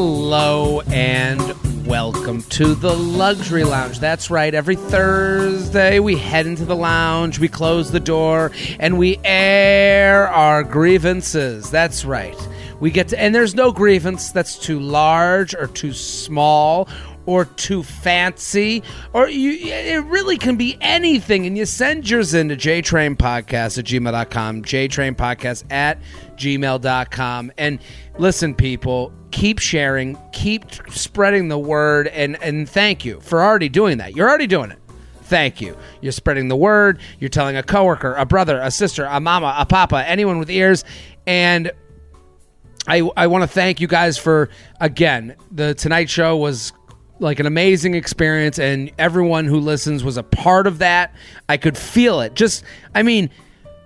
Hello and welcome to the Luxury Lounge. That's right. Every Thursday we head into the lounge, we close the door, and we air our grievances. That's right. We get to, and there's no grievance that's too large or too small or too fancy, or you, it really can be anything. And you send yours in to jtrainpodcast at gmail.com, jtrainpodcast at gmail.com. And listen, people, keep sharing, keep spreading the word, and, and thank you for already doing that. You're already doing it. Thank you. You're spreading the word. You're telling a coworker, a brother, a sister, a mama, a papa, anyone with ears. And I, I want to thank you guys for, again, the Tonight Show was like an amazing experience and everyone who listens was a part of that. I could feel it. Just I mean,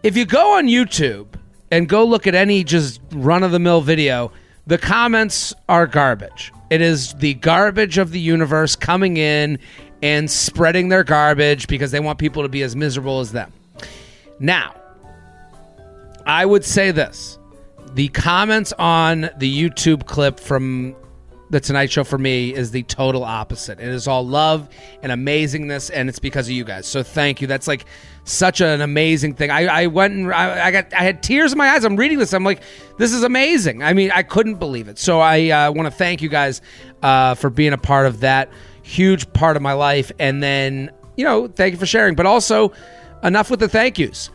if you go on YouTube and go look at any just run of the mill video, the comments are garbage. It is the garbage of the universe coming in and spreading their garbage because they want people to be as miserable as them. Now, I would say this. The comments on the YouTube clip from the Tonight Show for me is the total opposite. It is all love and amazingness, and it's because of you guys. So thank you. That's like such an amazing thing. I, I went and I, I, got I had tears in my eyes. I'm reading this. I'm like, this is amazing. I mean, I couldn't believe it. So I uh, want to thank you guys uh, for being a part of that huge part of my life, and then you know, thank you for sharing. But also, enough with the thank yous.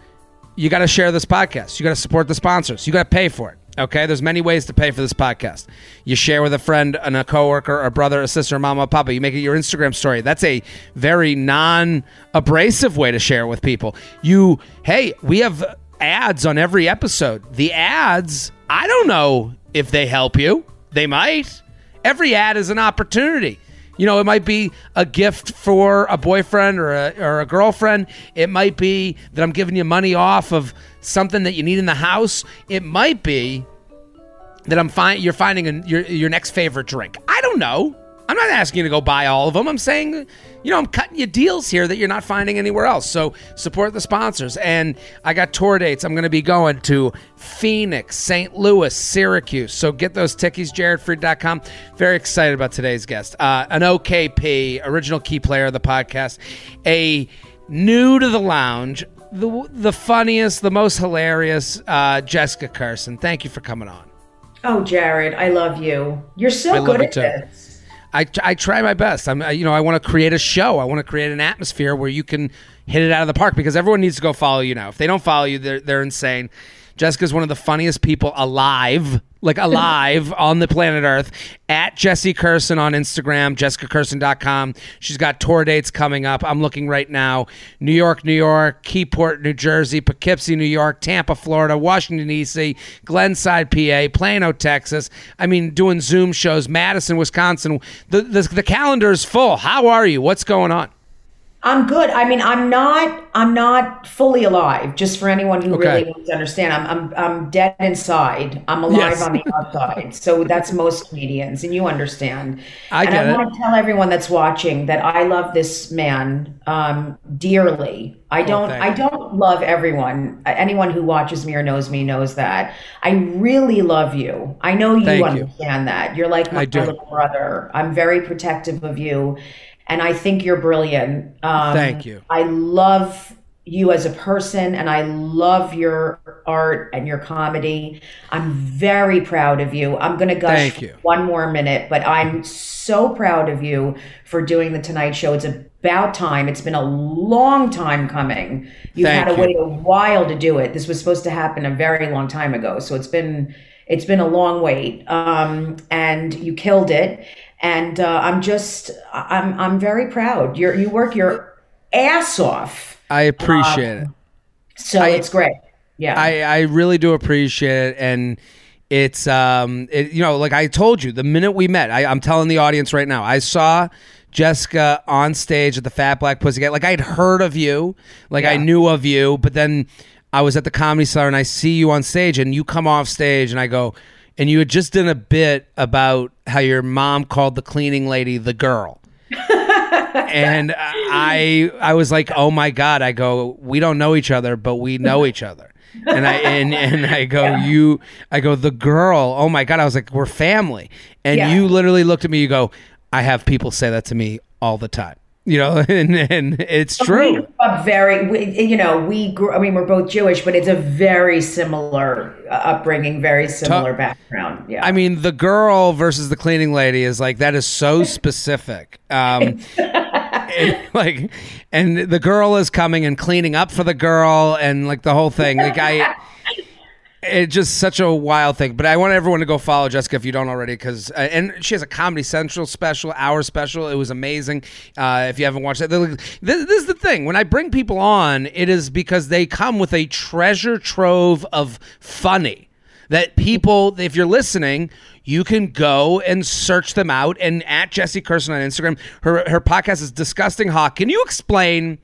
You got to share this podcast. You got to support the sponsors. You got to pay for it. Okay, there's many ways to pay for this podcast. You share with a friend, and a coworker, a brother, a sister, a mama, a papa. You make it your Instagram story. That's a very non-abrasive way to share with people. You, hey, we have ads on every episode. The ads, I don't know if they help you. They might. Every ad is an opportunity. You know, it might be a gift for a boyfriend or a, or a girlfriend. It might be that I'm giving you money off of something that you need in the house. It might be that I'm find you're finding a, your your next favorite drink. I don't know. I'm not asking you to go buy all of them. I'm saying, you know, I'm cutting you deals here that you're not finding anywhere else. So support the sponsors. And I got tour dates. I'm going to be going to Phoenix, St. Louis, Syracuse. So get those tickies, jaredfreid.com. Very excited about today's guest. Uh, an OKP, original key player of the podcast, a new to the lounge, the, the funniest, the most hilarious, uh, Jessica Kirson. Thank you for coming on. Oh, Jared, I love you. You're so I good at too. this. I, I try my best. I'm, you know, I want to create a show. I want to create an atmosphere where you can hit it out of the park because everyone needs to go follow you now. If they don't follow you, they're, they're insane. Jessica's one of the funniest people alive, like alive on the planet Earth. At Jessie Kirson on Instagram, jessicakirson.com. She's got tour dates coming up. I'm looking right now. New York, New York, Keyport, New Jersey, Poughkeepsie, New York, Tampa, Florida, Washington, D.C., Glenside, PA, Plano, Texas. I mean, doing Zoom shows, Madison, Wisconsin. The, the, the calendar is full. How are you? What's going on? I'm good. I mean, I'm not. I'm not fully alive. Just for anyone who Okay. really wants to understand, I'm. I'm. I'm dead inside. I'm alive Yes. on the outside. So that's most comedians, and you understand. I and I want to tell everyone that's watching that I love this man um, dearly. I don't. Oh, I don't love everyone. Anyone who watches me or knows me knows that. I really love you. I know you Thank you. understand that. You're like my little brother. I'm very protective of you, and I think you're brilliant. Um, Thank you. I love you as a person, and I love your art and your comedy. I'm very proud of you. I'm going to gush one more minute, but I'm so proud of you for doing the Tonight Show. It's about time. It's been a long time coming. You've Thank had to you. wait a while to do it. This was supposed to happen a very long time ago, so it's been it's been a long wait. Um, and you killed it. And uh, I'm just I'm I'm very proud. You're you work your ass off. I appreciate it. So it's great. Yeah. I, I really do appreciate it and it's um it, you know like i told you the minute we met I, i'm telling the audience right now i saw jessica on stage at the fat black pussycat like i'd heard of you like i knew of you but then i was at the comedy cellar and i see you on stage and you come off stage and i go and you had just done a bit about how your mom called the cleaning lady the girl and I I was like, oh my god! I go, we don't know each other, but we know each other. And I and, and I go, Yeah. you I go, the girl, oh my God. I was like, we're family. And Yeah. you literally looked at me, you go, I have people say that to me all the time. You know, and, and it's We true. grew up very, we, you know, we grew, I mean, we're both Jewish, but it's a very similar uh, upbringing, very similar background. Yeah. I mean, the girl versus the cleaning lady is like that is so specific. Um, and, like, and the girl is coming and cleaning up for the girl, and like the whole thing. Like I, it's just such a wild thing. But I want everyone to go follow Jessica if you don't already, because uh, and she has a Comedy Central special, hour special. It was amazing. Uh, if you haven't watched it, like- this, this is the thing. When I bring people on, it is because they come with a treasure trove of funny that people, if you're listening, you can go and search them out. And at Jessie Kirson on Instagram, her her podcast is Disgusting Hawk. Can you explain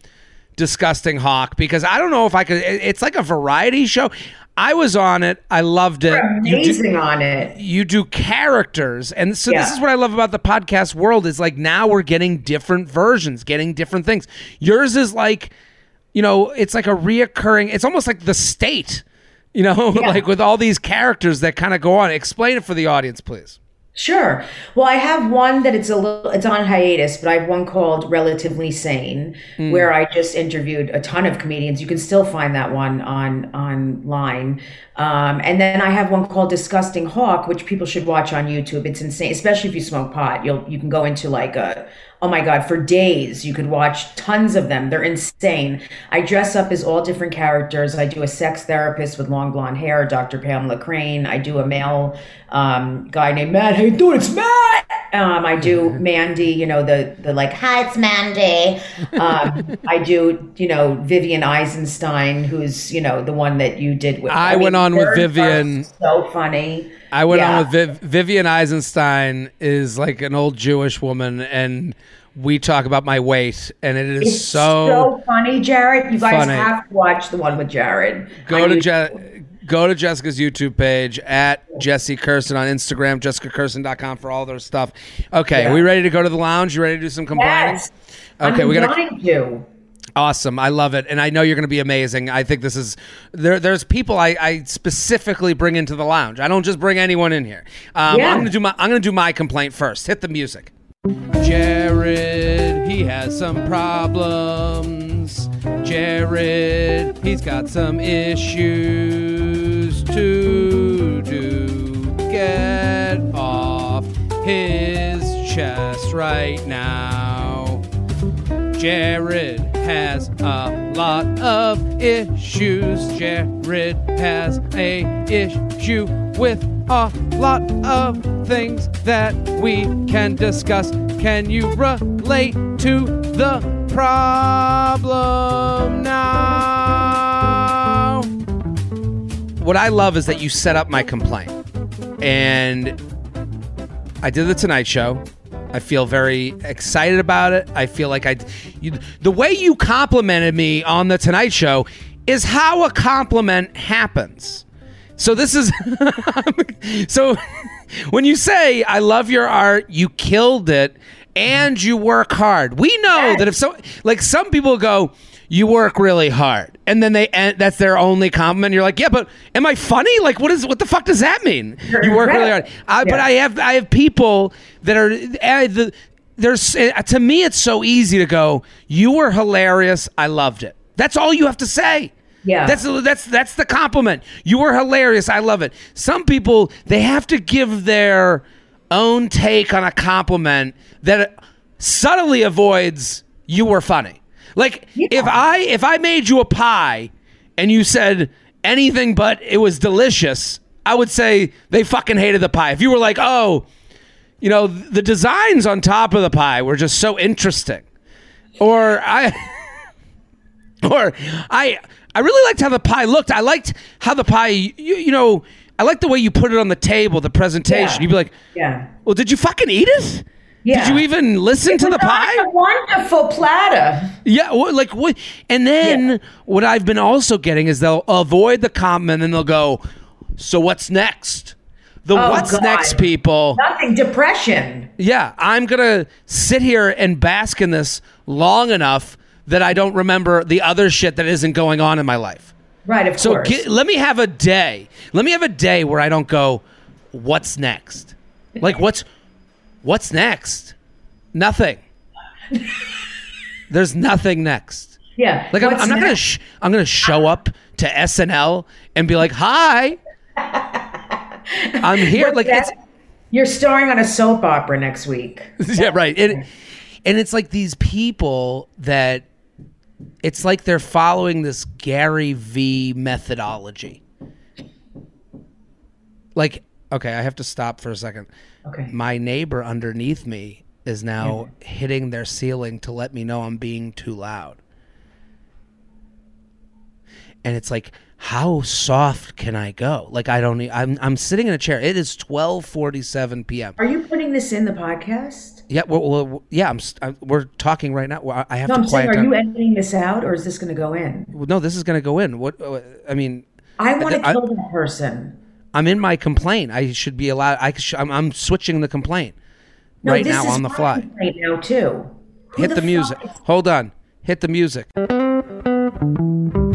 Disgusting Hawk? Because I don't know if I could. It's like a variety show. I was on it. I loved it. You do- amazing on it. you do characters and so this is what i love about the podcast world is like now we're getting different versions getting different things yours is like you know it's like a reoccurring it's almost like the state you know like with all these characters that kind of go on explain it for the audience please Sure. Well, I have one that it's a little, it's on hiatus, but I have one called Relatively Sane, where I just interviewed a ton of comedians. You can still find that one on online. Um, and then I have one called Disgusting Hawk, which people should watch on YouTube. It's insane, especially if you smoke pot. You'll you can go into like a oh my god for days. You could watch tons of them. They're insane. I dress up as all different characters. I do a sex therapist with long blonde hair, Dr. Pamela Crane. I do a male um, guy named Matt. Hey, doing? It's Matt. Um, I do Mandy. You know the the like hi, it's Mandy. Um, I do you know Vivian Eisenstein, who's you know the one that you did with. I went on with Vivian. So funny. I went Yeah. on with Viv- vivian eisenstein is like an old jewish woman and we talk about my weight and it is It's so, so, funny, Jared. You guys funny. have to watch the one with Jared. go to. Je- go to Jessica's YouTube page at Jessie Kirson on Instagram, jessicakirson.com for all their stuff. Okay, Yeah. are we ready to go to the lounge? You ready to do some complaining? Yes. Okay, I'm we dying to. Awesome. I love it, and I know you're going to be amazing. I think this is there. There's people I, I specifically bring into the lounge. I don't just bring anyone in here. Um, Yeah. I'm going to do my I'm going to do my complaint first. Hit the music. Jared, he has some problems. Jared, he's got some issues to do. Get off his chest right now. Jared has a lot of issues. Jared has a issue with a lot of things that we can discuss. Can you relate to the problem now? What I love is that you set up my complaint. And I did the Tonight Show. I feel very excited about it. I feel like I, you, the way you complimented me on the Tonight Show is how a compliment happens. So this is, so when you say I love your art, you killed it, and you work hard. We know that if so, like some people go, you work really hard, and then they end, that's their only compliment. You're like, yeah, but am I funny? Like, what is what the fuck does that mean? You work really hard. I, But I have I have people that are uh, the there's uh, to me it's so easy to go. You were hilarious. I loved it. That's all you have to say. Yeah. That's that's that's the compliment. You were hilarious. I love it. Some people they have to give their own take on a compliment that subtly avoids you were funny. Like if I if I made you a pie and you said anything but it was delicious, I would say they fucking hated the pie. If you were like, "Oh, you know, the designs on top of the pie were just so interesting." Or I or I I really liked how the pie looked. I liked how the pie you, you know, I liked the way you put it on the table, the presentation. Yeah. You'd be like, Yeah. "Well, did you fucking eat it? Yeah. Did you even listen to the pie?" a wonderful platter. Yeah, like what? And then Yeah. what I've been also getting is they'll avoid the comment and they'll go, "So what's next?" The Oh, what's God. next people. Nothing. Depression. Yeah, I'm gonna sit here and bask in this long enough that I don't remember the other shit that isn't going on in my life. Right, of So course. gi- let me have a day. Let me have a day where I don't go, what's next? Like what's what's next? Nothing. There's nothing next. yeah. Like I'm, I'm not gonna sh- I'm gonna show up to SNL and be like, "Hi, I'm here." What's like it's that? You're starring on a soap opera next week. yeah, right. And and it's like these people that it's like they're following this Gary V methodology. Like, okay, I have to stop for a second. Okay. My neighbor underneath me is now hitting their ceiling to let me know I'm being too loud. And it's like, how soft can I go? Like I don't. e- I'm I'm sitting in a chair. It is 12:47 p.m. Are you putting this in the podcast? Yeah, well, well yeah, I'm. st- I, we're talking right now. I have No, to I'm saying, quiet are down. you editing this out or is this going to go in? Well, no, this is going to go in. What? uh, I mean, I want to I- kill that person. I'm in my complaint. I should be allowed. I sh- I'm, I'm switching the complaint No, right now on the fly. complaint now too. Who Hit the, fuck music. is- Hold on. Hit the music.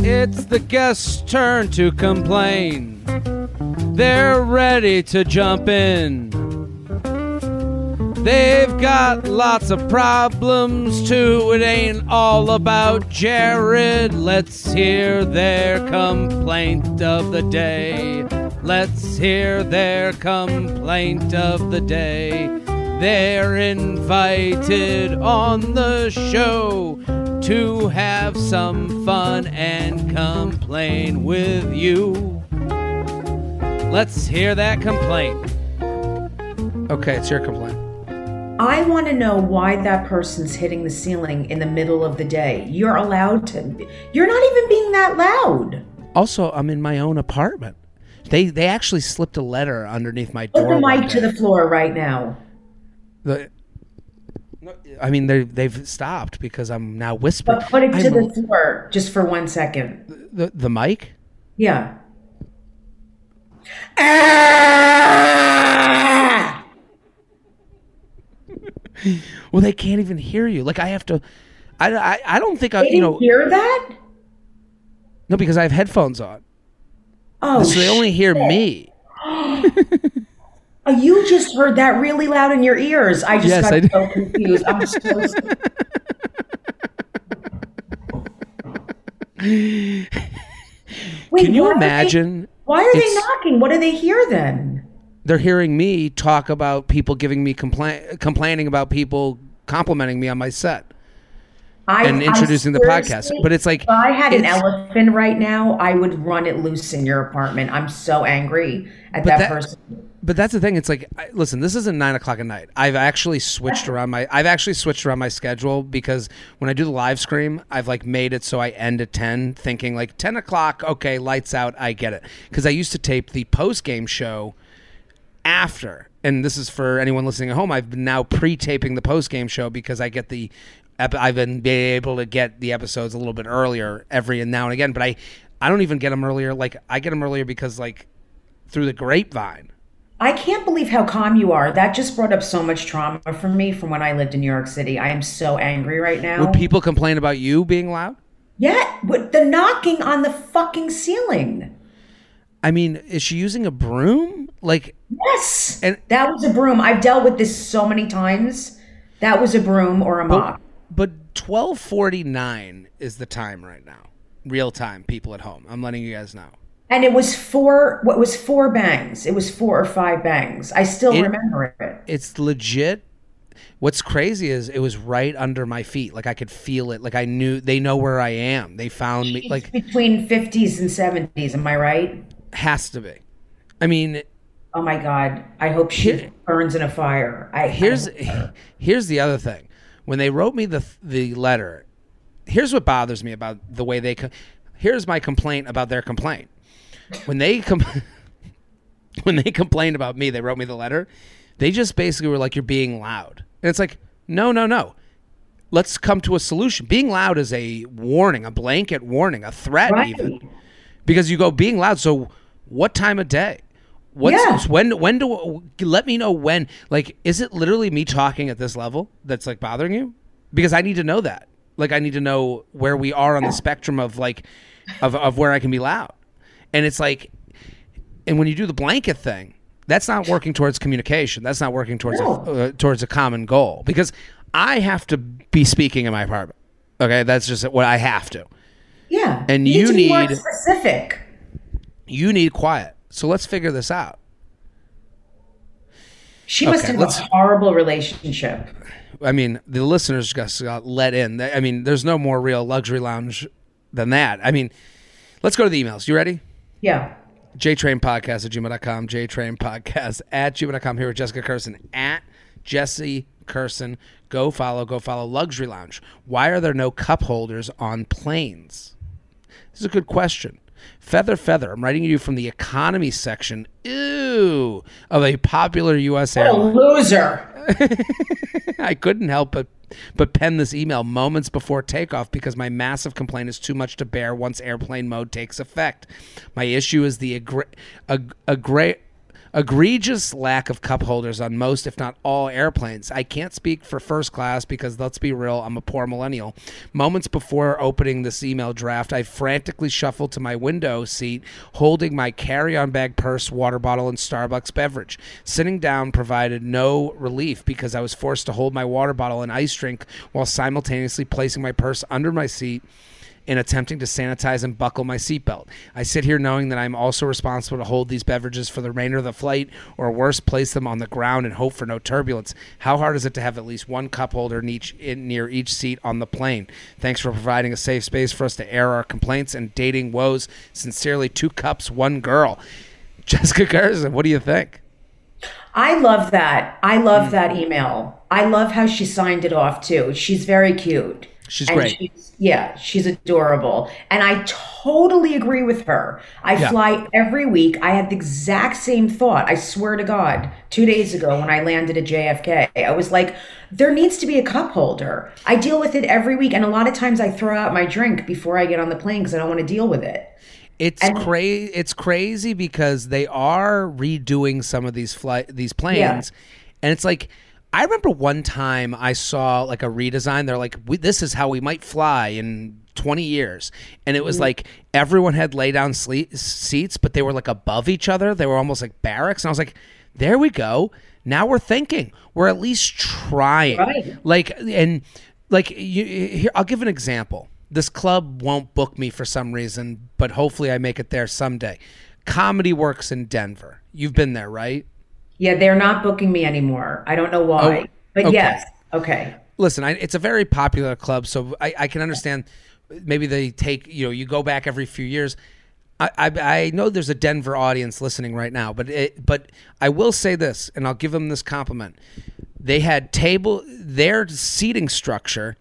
It's the guest's turn to complain. They're ready to jump in. They've got lots of problems too. It ain't all about Jared. Let's hear their complaint of the day. Let's hear their complaint of the day. They're invited on the show to have some fun and complain with you. Let's hear that complaint. Okay, it's your complaint. I want to know why that person's hitting the ceiling in the middle of the day. You're allowed to. You're not even being that loud. Also, I'm in my own apartment. They they actually slipped a letter underneath my door. Put the mic to the floor right now. The- I mean, they they've stopped because I'm now whispering. But put it to I'm- the floor just for one second. the the mic. Yeah. Ah! Well, they can't even hear you. Like I have to. I, I, I don't think I They you know hear that? no because I have headphones on, Oh, so they only hear me. Oh, you just heard that really loud in your ears. I just Yes, got I so confused. I'm so Wait, Can you are they- imagine? why are they knocking? What do they hear then? They're hearing me talk about people giving me complain complaining about people complimenting me on my set. I, And introducing the podcast. But it's like, if I had an elephant right now, I would run it loose in your apartment. I'm so angry at that, that- person. But that's the thing. It's like, I, listen, this isn't nine o'clock at night. I've actually switched around my. I've actually switched around my schedule because when I do the live stream, I've like made it so I end at ten, thinking like ten o'clock. Okay, lights out. I get it. Because I used to tape the post game show after, and this is for anyone listening at home. I've been now pre-taping the post game show because I get the. I've been able to get the episodes a little bit earlier every now and again, but I, I don't even get them earlier. Like I get them earlier because like through the grapevine. I can't believe how calm you are. That just brought up so much trauma for me from when I lived in New York City. I am so angry right now. Would people complain about you being loud? yeah, with the knocking on the fucking ceiling. I mean, is she using a broom? Like, Yes. And- that was a broom. I've dealt with this so many times. That was a broom or a mop. but twelve forty nine is the time right now, real time. People at home, I'm letting you guys know. And it was four what was four bangs. It was four or five bangs. I still It- remember it. It's legit. What's crazy is it was right under my feet. Like I could feel it. Like I knew they know where I am. They found me. Like Between 50s and 70s, am I right? Has to be. I mean, Oh my god. I hope she Here- burns in a fire. I here's I- here's the other thing. When they wrote me the the letter, here's what bothers me about the way they. Co- here's my complaint about their complaint. When they com- when they complained about me, they wrote me the letter. They just basically were like, "You're being loud," and it's like, no, no, no. Let's come to a solution. Being loud is a warning, a blanket warning, a threat, Right. even because you go being loud. So, what time of day? What's Yeah. when? When do? Let me know when. Like, is it literally me talking at this level that's like bothering you? Because I need to know that. Like, I need to know where we are on the spectrum of like of, of where I can be loud. And it's like, and when you do the blanket thing, that's not working towards communication. That's not working towards No. a, uh, towards a common goal because I have to be speaking in my apartment. Okay, that's just what I have to. Yeah. And need you to be more need- specific. You need quiet. So let's figure this out. She must have a horrible relationship. I mean, the listeners just got let in. I mean, there's no more real luxury lounge than that. I mean, let's go to the emails. You ready? Yeah. JTrainPodcast at gmail.com, JTrainPodcast at gmail.com. Here with Jessica Kirson at Jesse Kirson. Go follow, go follow Luxury Lounge. Why are there no cup holders on planes? This is a good question. Feather Feather, I'm writing you from the economy section, ew, of a popular U.S. What a airline. loser. I couldn't help but but pen this email moments before takeoff because my massive complaint is too much to bear once airplane mode takes effect. My issue is the egre- eg- egre- egregious lack of cup holders on most, if not all, airplanes. I can't speak for first class because let's be real, I'm a poor millennial. Moments before opening this email draft, I frantically shuffled to my window seat, holding my carry-on bag, purse, water bottle, and Starbucks beverage. Sitting down provided no relief because I was forced to hold my water bottle and ice drink while simultaneously placing my purse under my seat in attempting to sanitize and buckle my seatbelt. I sit here knowing that I'm also responsible to hold these beverages for the remainder of the flight, or worse, place them on the ground and hope for no turbulence. How hard is it to have at least one cup holder in each in, near each seat on the plane? Thanks for providing a safe space for us to air our complaints and dating woes. Sincerely, two cups, one girl. Jessica Garza, what do you think? I love that. I love Hmm. that email. I love how she signed it off too. She's very cute. She's And great. She's, yeah, she's adorable. And I totally agree with her. I Yeah. fly every week. I had the exact same thought. I swear to God, two days ago when I landed at JFK, I was like, there needs to be a cup holder. I deal with it every week. And a lot of times I throw out my drink before I get on the plane because I don't want to deal with it. It's crazy. It's crazy because they are redoing some of these flight these planes, and it's like I remember one time I saw like a redesign. They're like, we, "This is how we might fly in 20 years," and it was mm-hmm. like everyone had lay down sleep, seats, but they were like above each other. They were almost like barracks, and I was like, "There we go. Now we're thinking. We're at least trying." Right. Like and like you, here, I'll give an example. This club won't book me for some reason, but hopefully I make it there someday. Comedy Works in Denver. You've been there, right? Yeah, they're not booking me anymore. I don't know why. Oh, but okay. yes. Okay. Listen, I, it's a very popular club, so I, I can understand. Maybe they take you know you go back every few years. I, I, I know there's a Denver audience listening right now, but it, but I will say this, and I'll give them this compliment. They had table their seating structure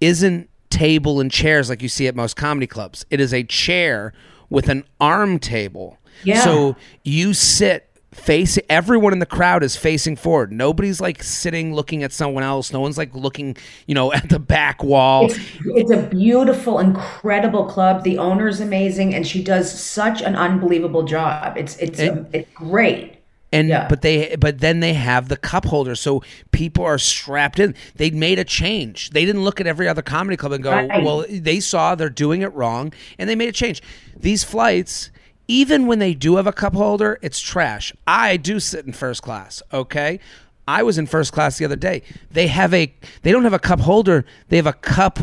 isn't table and chairs like you see at most comedy clubs. It is a chair with an arm table. Yeah. So you sit face everyone in the crowd is facing forward. Nobody's like sitting looking at someone else. No one's like looking, you know, at the back wall. It's, it's a beautiful, incredible club. The owner's amazing, and she does such an unbelievable job. It's it's um, it's great. And Yeah. but they but then they have the cup holder, so people are strapped in. They made a change. They didn't look at every other comedy club and go, Right. "Well, they saw they're doing it wrong," and they made a change. These flights, even when they do have a cup holder, it's trash. I do sit in first class. Okay, I was in first class the other day. They have a they don't have a cup holder. They have a cup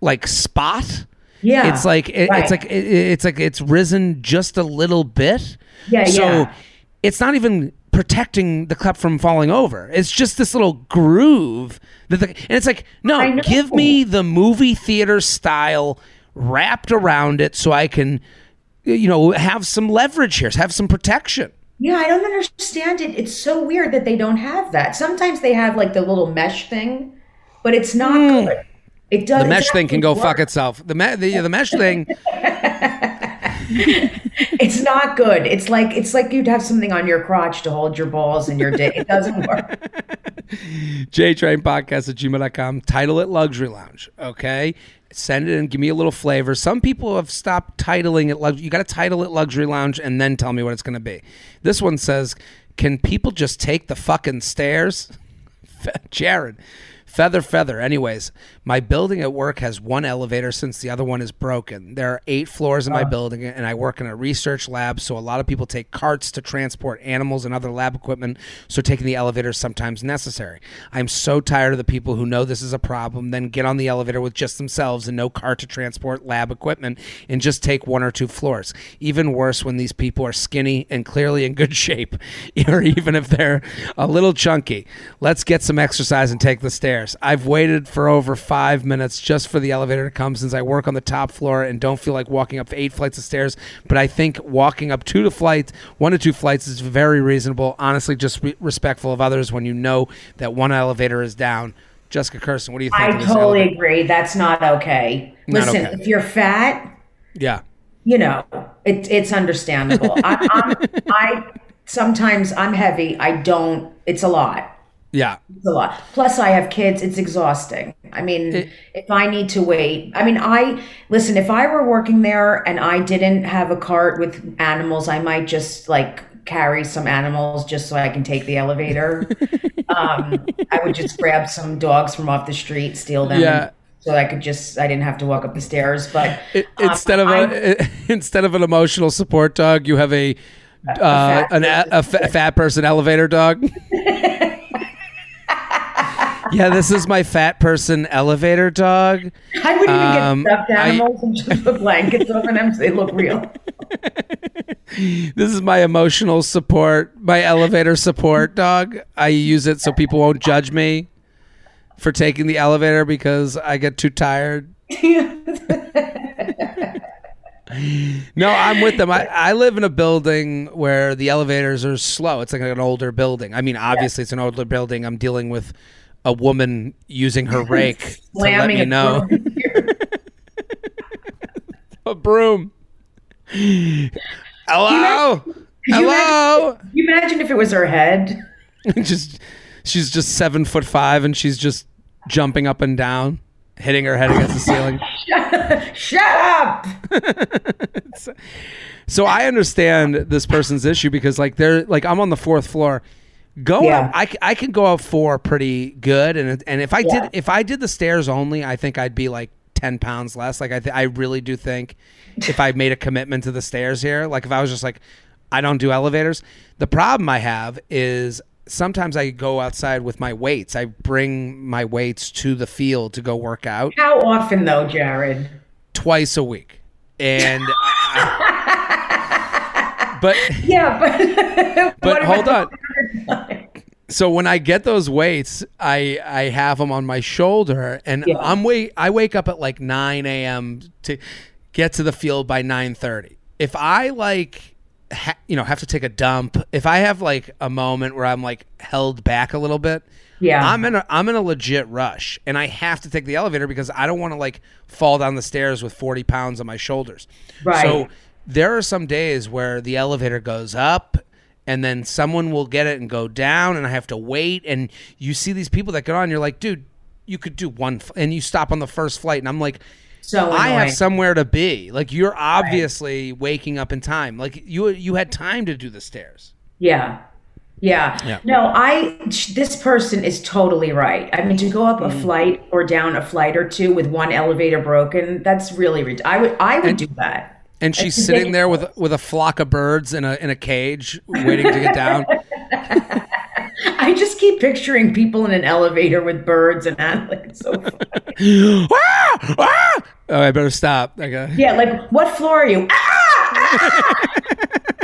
like spot. Yeah, It's like it, right. it's like it, it's like it's risen just a little bit. Yeah, so yeah. it's not even protecting the cup from falling over. It's just this little groove that the, and it's like, no, give me the movie theater style wrapped around it so I can you know have some leverage here, have some protection. Yeah, I don't understand it. It's so weird that they don't have that. Sometimes they have like the little mesh thing, but it's not hmm. good. It does. The mesh thing can go fuck itself. The me- the, the mesh thing It's not good. It's like it's like you'd have something on your crotch to hold your balls in your dick. It doesn't work. JTrainPodcast at gmail.com. Title it Luxury Lounge. Okay. Send it and give me a little flavor. Some people have stopped titling it luxury. You got to title it Luxury Lounge and then tell me what it's going to be. This one says, Can people just take the fucking stairs? Jared. Feather, feather. Anyways, my building at work has one elevator since the other one is broken. There are eight floors in my ah. building, and I work in a research lab, so a lot of people take carts to transport animals and other lab equipment, so taking the elevator is sometimes necessary. I'm so tired of the people who know this is a problem, then get on the elevator with just themselves and no cart to transport lab equipment and just take one or two floors. Even worse when these people are skinny and clearly in good shape, or even if they're a little chunky. Let's get some exercise and take the stairs. I've waited for over five minutes just for the elevator to come since I work on the top floor and don't feel like walking up eight flights of stairs. But I think walking up two to flights, one to two flights, is very reasonable. Honestly, just re- respectful of others when you know that one elevator is down. Jessica Kirson, what do you think? I of this totally elevator? agree. That's not okay. Not Listen, okay. if you're fat, Yeah. you know, it, it's understandable. I, I'm, I sometimes I'm heavy. I don't. It's a lot. Yeah. It's a lot. Plus, I have kids. It's exhausting. I mean, if I need to wait, I mean, I listen. If I were working there and I didn't have a cart with animals, I might just like carry some animals just so I can take the elevator. um, I would just grab some dogs from off the street, steal them. Yeah. So I could just, I didn't have to walk up the stairs. But I- um, instead of a instead of an emotional support dog, you have a uh, fat an, a, a fat person elevator dog. yeah, this is my fat person elevator dog. I would even Um, get stuffed I- animals and just put blankets over them so they look real. This is my emotional support, my elevator support dog. I use it so people won't judge me for taking the elevator because I get too tired. No, I'm with them. I, I live in a building where the elevators are slow. It's like an older building. I mean, obviously, it's an older building. I'm dealing with a woman using her rake to let me know a broom. Hello, hello. Can you imagine if it was her head? just she's just seven foot five, and she's just jumping up and down, hitting her head against the ceiling. Shut up! So I understand this person's issue because like they're like I'm on the fourth floor. Going Yeah. up, I, I can go up four pretty good, and and if I Yeah. did if I did the stairs only, I think I'd be like ten pounds less. Like I th- I really do think if I made a commitment to the stairs here, like if I was just like I don't do elevators. The problem I have is sometimes I go outside with my weights. I bring my weights to the field to go work out How often though, Jared? twice a week, and. But Yeah, but But hold on. so when I get those weights, I I have them on my shoulder, and Yeah. I'm wait. I wake up at like 9 a.m. to get to the field by 9:30. If I like, ha, you know, have to take a dump, if I have like a moment where I'm like held back a little bit, Yeah. I'm in a I'm in a legit rush, and I have to take the elevator because I don't want to like fall down the stairs with 40 pounds on my shoulders. Right. So there are some days where the elevator goes up and then someone will get it and go down and I have to wait and you see these people that get on you're like dude you could do one f-, and you stop on the first flight and I'm like so I annoying. have somewhere to be like you're obviously waking up in time like you you had time to do the stairs Yeah. Yeah. Yeah. No, I this person is totally right. I mean to go up Mm. a flight or down a flight or two with one elevator broken, that's really I would I would do that. And she's It's sitting there with with a flock of birds in a in a cage waiting to get down I just keep picturing people in an elevator with birds and animals. Like, it's so funny. ah! Ah! oh I better stop okay Yeah, like what floor are you? Ah!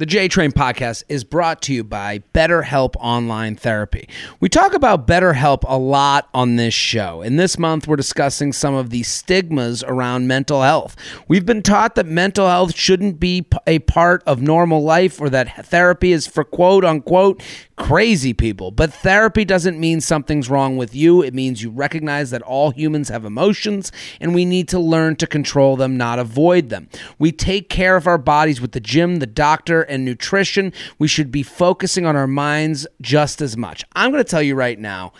The J Train podcast is brought to you by BetterHelp Online Therapy. We talk about BetterHelp a lot on this show, and this month we're discussing some of the stigmas around mental health. We've been taught that mental health shouldn't be a part of normal life or that therapy is for quote unquote crazy people. But therapy doesn't mean something's wrong with you, it means you recognize that all humans have emotions and we need to learn to control them, not avoid them. We take care of our bodies with the gym, the doctor, and nutrition. We should be focusing on our minds just as much. I'm going to tell you right now.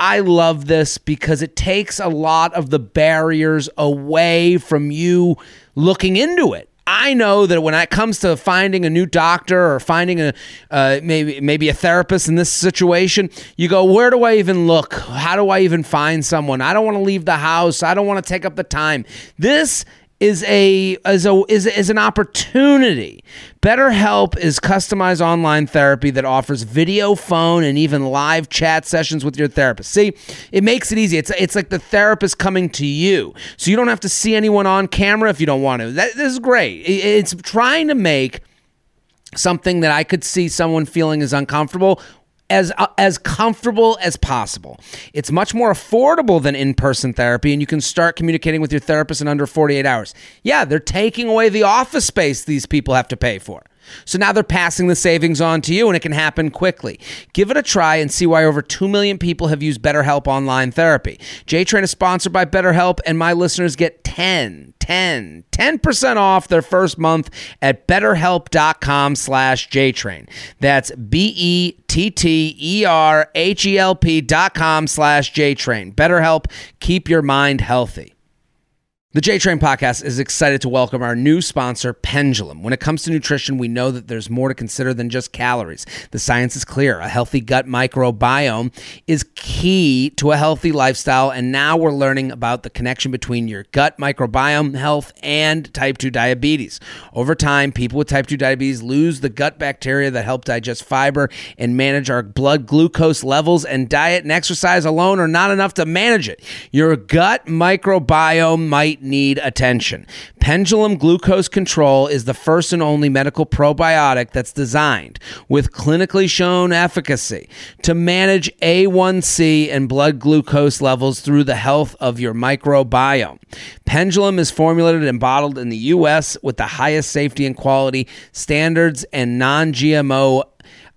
I love this because it takes a lot of the barriers away from you looking into it. I know that when it comes to finding a new doctor or finding a uh, maybe maybe a therapist in this situation, you go, where do I even look? How do I even find someone? I don't want to leave the house. I don't want to take up the time. This is a is a is, is an opportunity. BetterHelp is customized online therapy that offers video, phone, and even live chat sessions with your therapist. See, it makes it easy. It's it's like the therapist coming to you, so you don't have to see anyone on camera if you don't want to. That, this is great. It's trying to make something that I could see someone feeling is uncomfortable as uh, as comfortable as possible. It's much more affordable than in-person therapy and you can start communicating with your therapist in under 48 hours. Yeah, they're taking away the office space these people have to pay for. So now they're passing the savings on to you and it can happen quickly. Give it a try and see why over 2 million people have used BetterHelp online therapy. JTrain is sponsored by BetterHelp and my listeners get 10, 10, 10% off their first month at betterhelp.com slash JTrain. That's B-E-T-T-E-R-H-E-L-P dot com slash JTrain. BetterHelp, keep your mind healthy. The J Train podcast is excited to welcome our new sponsor, Pendulum. When it comes to nutrition, we know that there's more to consider than just calories. The science is clear. A healthy gut microbiome is key to a healthy lifestyle, and now we're learning about the connection between your gut microbiome health and type 2 diabetes. Over time, people with type 2 diabetes lose the gut bacteria that help digest fiber and manage our blood glucose levels, and diet and exercise alone are not enough to manage it. Your gut microbiome might might need attention. Pendulum Glucose Control is the first and only medical probiotic that's designed with clinically shown efficacy to manage A1C and blood glucose levels through the health of your microbiome. Pendulum is formulated and bottled in the US with the highest safety and quality standards and non GMO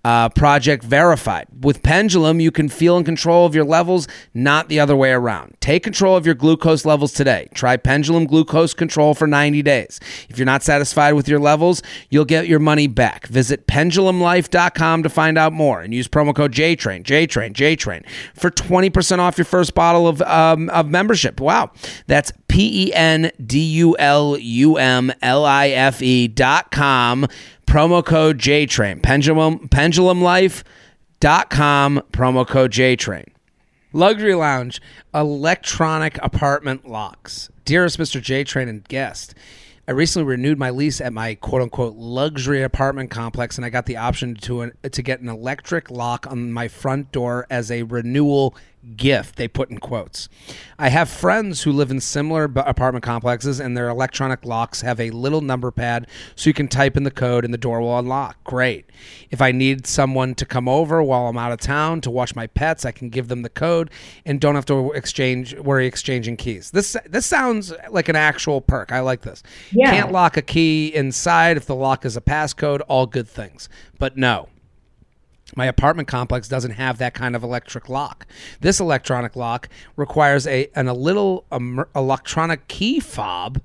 uh, project verified. With Pendulum, you can feel in control of your levels, not the other way around. Take control of your glucose levels today. Try Pendulum Glucose Control for 90 days. If you're not satisfied with your levels, you'll get your money back. Visit pendulumlife.com to find out more and use promo code JTRAIN, JTRAIN, JTRAIN for 20% off your first bottle of, um, of membership. Wow. That's P E N D U L U M L I F E dot com promo code JTrain. Pendulum pendulumlife.com promo code JTrain. Luxury Lounge, electronic apartment locks. Dearest Mr. JTrain and guest, I recently renewed my lease at my quote unquote luxury apartment complex, and I got the option to, an, to get an electric lock on my front door as a renewal gift they put in quotes. I have friends who live in similar apartment complexes and their electronic locks have a little number pad so you can type in the code and the door will unlock. Great. If i need someone to come over while i'm out of town to watch my pets i can give them the code and don't have to exchange worry exchanging keys. This this sounds like an actual perk. I like this. Yeah. can't lock a key inside if the lock is a passcode all good things. But no my apartment complex doesn't have that kind of electric lock. This electronic lock requires a an, a little um, electronic key fob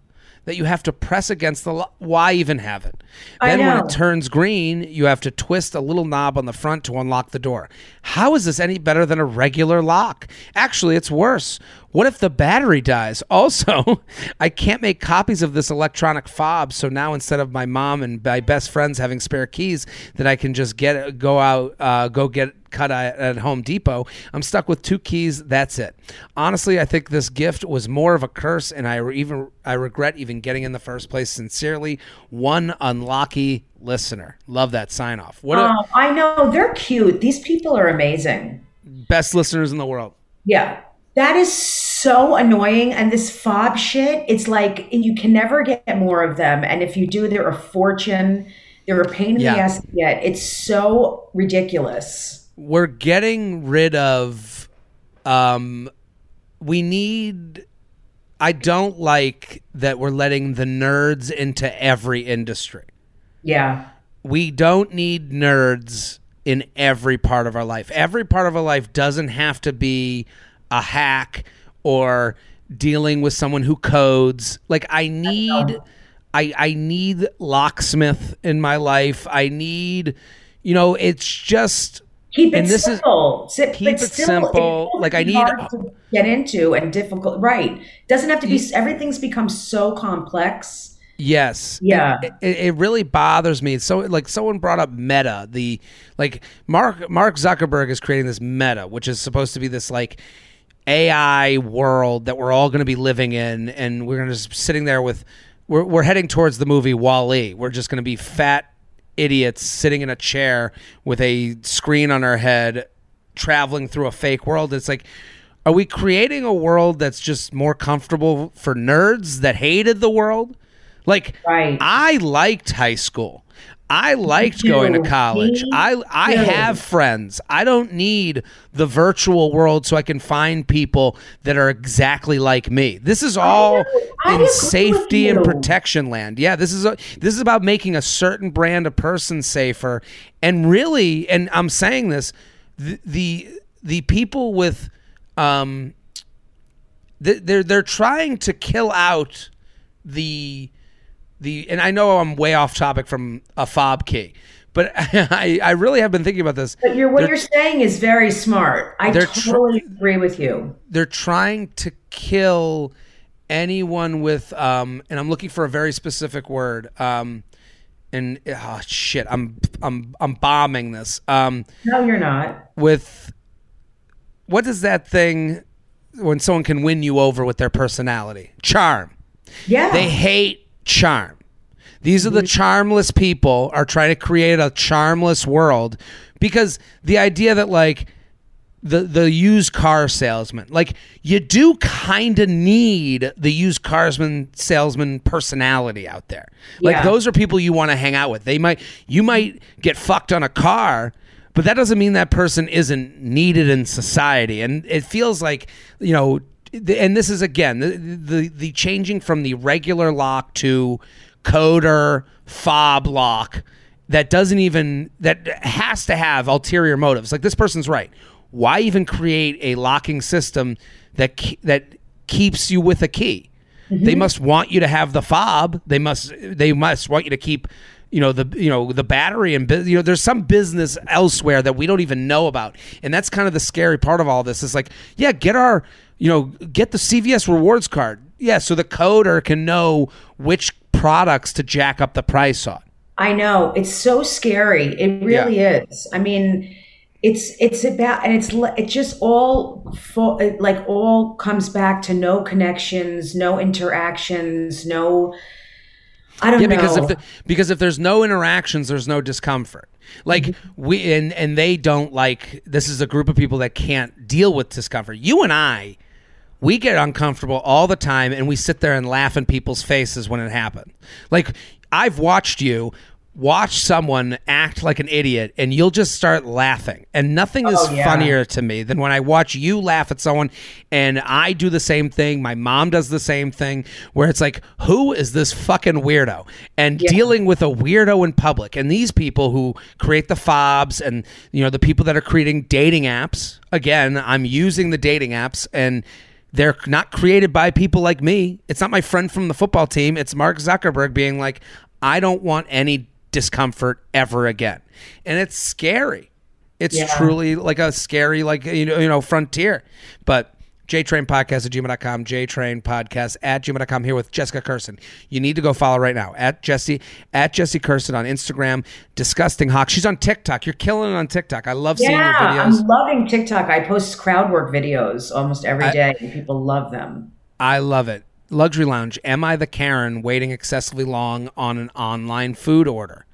that you have to press against the lock. Why even have it? Then when it turns green, you have to twist a little knob on the front to unlock the door. How is this any better than a regular lock? Actually, it's worse. What if the battery dies? Also, I can't make copies of this electronic fob, so now instead of my mom and my best friends having spare keys that I can just get go out uh, go get cut at Home Depot, I'm stuck with two keys. That's it. Honestly, I think this gift was more of a curse, and I even I regret even getting in the first place. Sincerely, one unlucky listener. Love that sign off. What? A, oh, I know they're cute. These people are amazing. Best listeners in the world. Yeah. That is so annoying. And this fob shit, it's like you can never get more of them. And if you do, they're a fortune. They're a pain in yeah. the ass to get. It's so ridiculous. We're getting rid of um we need I don't like that we're letting the nerds into every industry. Yeah. We don't need nerds in every part of our life. Every part of our life doesn't have to be a hack or dealing with someone who codes. Like I need I I need locksmith in my life. I need you know, it's just keep it this simple. Is, keep it simple. Like I need to get into and difficult. Right. Doesn't have to be everything's become so complex Yes. Yeah. It, it, it really bothers me. So like someone brought up Meta, the like Mark Mark Zuckerberg is creating this Meta, which is supposed to be this like AI world that we're all going to be living in, and we're going to just sitting there with. We're we're heading towards the movie Wall-E. We're just going to be fat idiots sitting in a chair with a screen on our head, traveling through a fake world. It's like. Are we creating a world that's just more comfortable for nerds that hated the world? Like Right. I liked high school. I liked going to college. I I have friends. I don't need the virtual world so I can find people that are exactly like me. This is all in safety and protection land. Yeah, this is a, this is about making a certain brand of person safer. And really, and I'm saying this, the the, the people with um th- they're they're trying to kill out the the and I know I'm way off topic from a fob key, but I I really have been thinking about this. But you're, what They're- you're saying is very smart. I They're tr- totally agree with you. They're trying to kill anyone with um and I'm looking for a very specific word um and oh shit I'm I'm I'm bombing this um No, you're not. with what is that thing when someone can win you over with their personality charm Yeah. They hate charm. These are the mm-hmm. charmless people are trying to create a charmless world because the idea that like the the used car salesman like you do kind of need the used carsman salesman personality out there like Yeah. those are people you want to hang out with they might you might get fucked on a car but that doesn't mean that person isn't needed in society and it feels like you know and this is again the the, the changing from the regular lock to coder fob lock that doesn't even that has to have ulterior motives. Like this person's right. Why even create a locking system that that keeps you with a key? They mm-hmm. must want you to have the fob. They must they must want you to keep you know the you know the battery and you know there's some business elsewhere that we don't even know about. And that's kind of the scary part of all this is like yeah get our you know get the CVS rewards card yeah so the coder can know which products to jack up the price on I know it's so scary. It really is. I mean, it's it's about and it's it just all fo- it, like all comes back to no connections, no interactions, no. I don't Yeah, know. because if the, because if there's no interactions, there's no discomfort. Like Mm-hmm. we and and they don't like this is a group of people that can't deal with discomfort. You and I, we get uncomfortable all the time, and we sit there and laugh in people's faces when it happens. Like I've watched you watch someone act like an idiot and you'll just start laughing. And nothing oh, is Oh, yeah. funnier to me than when i watch you laugh at someone and i do the same thing. My mom does the same thing where it's like who is this fucking weirdo? And dealing with a weirdo in public and these people who create the fobs and you know the people that are creating dating apps. Again i'm using the dating apps and they're not created by people like me. It's not my friend from the football team. It's Mark Zuckerberg being like, I don't want any discomfort ever again. And it's scary. It's Yeah. truly like a scary, like, you know, you know, frontier. But JTrain Podcast at gmail.com, JTrain Podcast at gmail.com here with Jessica Kirson. You need to go follow right now at Jesse, at Jesse Kirson on Instagram. Disgusting Hawk. She's on TikTok. You're killing it on TikTok. I love seeing your yeah, videos. I'm loving TikTok. I post crowd work videos almost every day. and People love them. I love it. Luxury Lounge. Am I the Karen waiting excessively long on an online food order?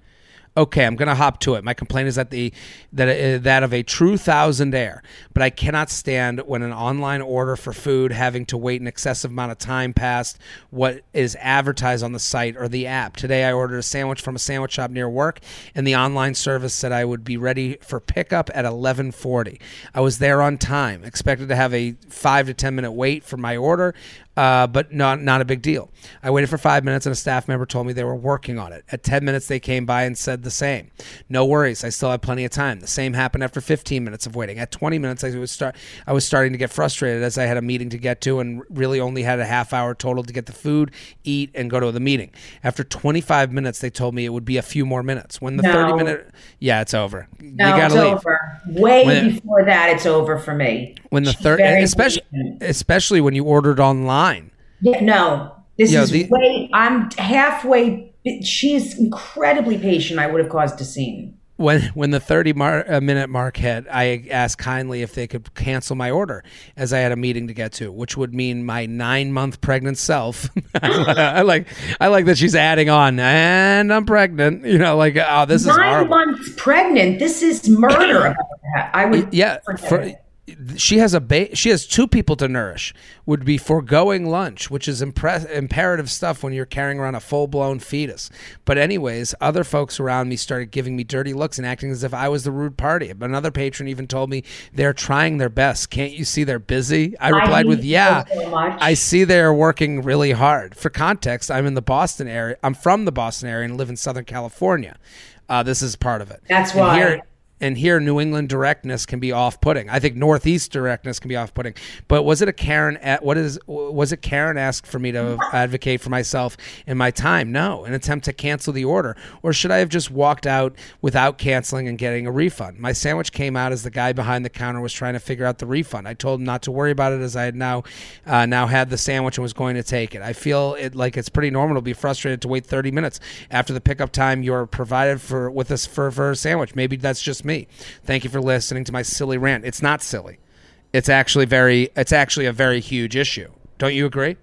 Okay, I'm gonna hop to it. My complaint is that the that uh, that of a true thousandaire, but I cannot stand when an online order for food having to wait an excessive amount of time past what is advertised on the site or the app. Today, I ordered a sandwich from a sandwich shop near work, and the online service said I would be ready for pickup at 11:40. I was there on time, expected to have a five to ten minute wait for my order uh, but not not a big deal. I waited for five minutes, and a staff member told me they were working on it. At ten minutes, they came by and said the same. No worries, I still have plenty of time. The same happened after fifteen minutes of waiting. At twenty minutes, I was start I was starting to get frustrated as I had a meeting to get to, and really only had a half hour total to get the food, eat, and go to the meeting. After twenty five minutes, they told me it would be a few more minutes. When the No. thirty minute, yeah, it's over. No, you gotta it's leave. over. Way When- before that, it's over for me. When the third, especially patient. especially when you ordered online. Yeah, no, This Yeah, is the- way. I'm halfway. She's incredibly patient. I would have caused a scene. when when the 30 mar- uh, minute mark hit i asked kindly if they could cancel my order as i had a meeting to get to which would mean my nine month pregnant self i like i like that she's adding on and i'm pregnant you know like oh this is Nine months pregnant. This is murder. about that. I would. yeah for. She has a ba- she has two people to nourish. Would be foregoing lunch which is impress- imperative stuff when you're carrying around a full-blown fetus. But anyways other folks around me started giving me dirty looks and acting as if i was the rude party. But another patron even told me they're trying their best. Can't you see they're busy? I replied with yeah so i see they're working really hard. For context i'm in the boston area i'm from the boston area and live in southern california. Uh, this is part of it. That's And why. here- and here New England directness can be off-putting. I think Northeast directness can be off-putting. But was it a Karen? At, what is was it Karen asked for me to advocate for myself in my time? No, an attempt to cancel the order, or should I have just walked out without canceling and getting a refund? My sandwich came out as the guy behind the counter was trying to figure out the refund. I told him not to worry about it as I had now uh, now had the sandwich and was going to take it. I feel it like it's pretty normal to be frustrated to wait 30 minutes after the pickup time you're provided for with us for, for a sandwich. Maybe that's just me. Thank you for listening to my silly rant. It's not silly. It's actually very it's actually a very huge issue. Don't you agree?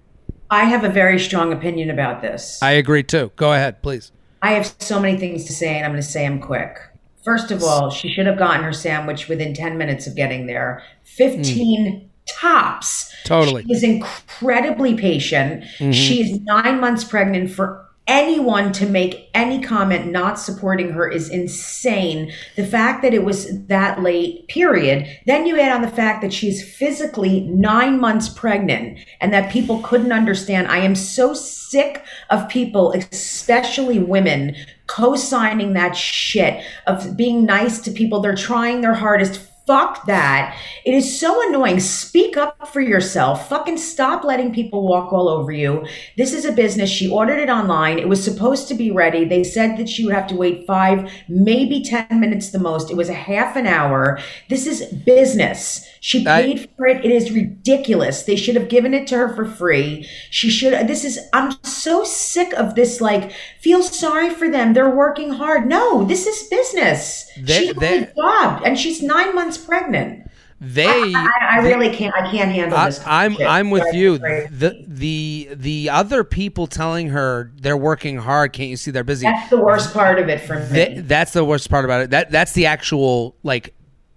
I have a very strong opinion about this. I agree too. Go ahead, please. I have so many things to say, and I'm going to say them quick. First of all, she should have gotten her sandwich within 10 minutes of getting there. 15 hmm. tops. Totally. She is incredibly patient. Mm-hmm. She is nine months pregnant. For anyone to make any comment not supporting her is insane. The fact that it was that late, period. Then you add on the fact that she's physically nine months pregnant and that people couldn't understand. I am so sick of people, especially women, co signing that shit of being nice to people. They're trying their hardest. Fuck that. It is so annoying. Speak up for yourself. Fucking stop letting people walk all over you. This is a business. She ordered it online. It was supposed to be ready. They said that she would have to wait five, maybe 10 minutes the most. It was a half an hour. This is business. She I- paid for it. It is ridiculous. They should have given it to her for free. She should. This is. I'm so sick of this. Like, feel sorry for them. They're working hard. No, this is business. They- she they- a job, and she's nine months pregnant. They I, I they- really can't. I can't handle I, this. I'm shit. I'm with you. The the the other people telling her they're working hard. Can't you see they're busy? That's the worst part of it for me. Th- that's the worst part about it. That that's the actual like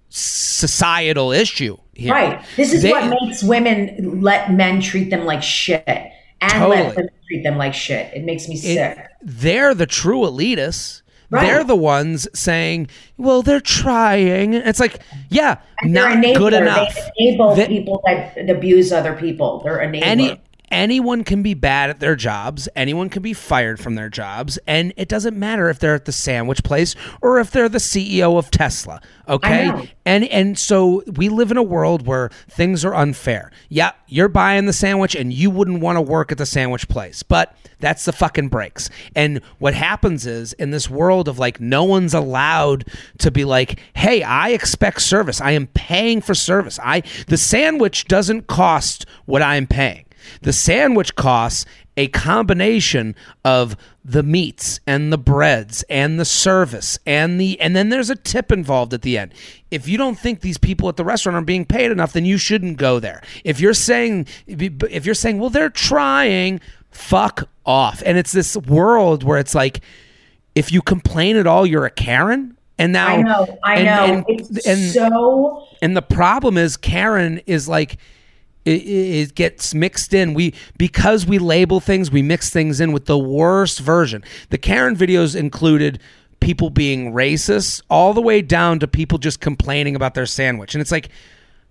societal issue here. Right. This is They- what makes women let men treat them like shit and Totally. let women treat them like shit. It makes me it- sick. they're the true elitists. Right. They're the ones saying, "Well, they're trying." It's like, yeah, not enabler. good enough. They enable They- people that abuse other people. They're enabler. Any anyone can be bad at their jobs. Anyone can be fired from their jobs, and it doesn't matter if they're at the sandwich place or if they're the CEO of Tesla. Okay, and and so we live in a world where things are unfair. Yeah, you're buying the sandwich, and you wouldn't want to work at the sandwich place, but that's the fucking breaks. And what happens is in this world of like no one's allowed to be like, "Hey, I expect service. I am paying for service. I the sandwich doesn't cost what I'm paying." The sandwich costs a combination of the meats and the breads and the service and the and then there's a tip involved at the end. If you don't think these people at the restaurant are being paid enough, then you shouldn't go there. If you're saying if you're saying, "Well, they're trying," fuck off. And it's this world where it's like if you complain at all, you're a Karen. And now I know. I and- know. and- it's and- so. and the problem is Karen is like it, gets mixed in. We because we label things, we mix things in with the worst version. The Karen videos included people being racist all the way down to people just complaining about their sandwich. And it's like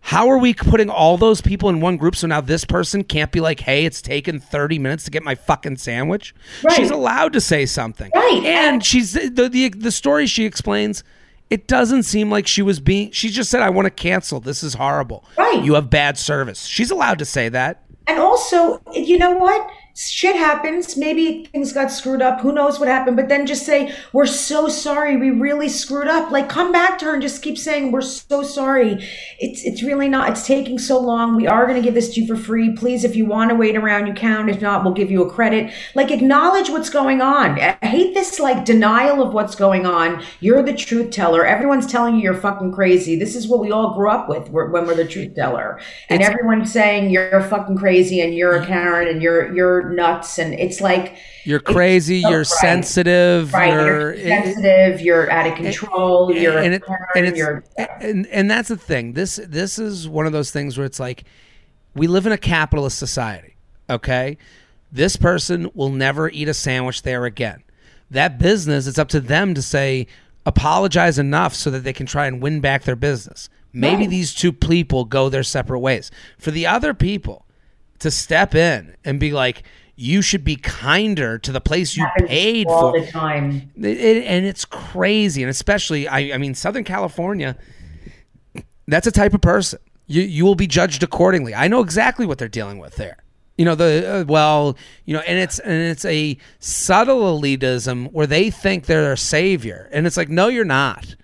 how are we putting all those people in one group so now this person can't be like, "Hey, it's taken 30 minutes to get my fucking sandwich?" Right. She's allowed to say something. Right. And she's the the the story she explains it doesn't seem like she was being she just said i want to cancel this is horrible Right. you have bad service she's allowed to say that And also, you know what? Shit happens. Maybe things got screwed up. Who knows what happened? But then just say, we're so sorry. We really screwed up. Like come back to her and just keep saying, we're so sorry. It's, it's really not, it's taking so long. We are going to give this to you for free. Please, if you want to wait around, you can. If not, we'll give you a credit. Like acknowledge what's going on. I hate this like denial of what's going on. You're the truth teller. Everyone's telling you you're fucking crazy. This is what we all grew up with when we're the truth teller. And it's, everyone's saying you're fucking crazy and you're a Karen and you're, you're, nuts and it's like you're crazy you're right. sensitive right. you're, you're sensitive it, you're out of control and, you're and, it, and, it's, you're, and and that's the thing this this is one of those things where it's like we live in a capitalist society okay this person will never eat a sandwich there again that business it's up to them to say apologize enough so that they can try and win back their business maybe right. these two people go their separate ways for the other people to step in and be like you should be kinder to the place you paid all for the time. It, it, and it's crazy, and especially I, I mean Southern California. That's a type of person you you will be judged accordingly. I know exactly what they're dealing with there. You know the uh, well, you know, and it's and it's a subtle elitism where they think they're a savior, and it's like, no, you're not.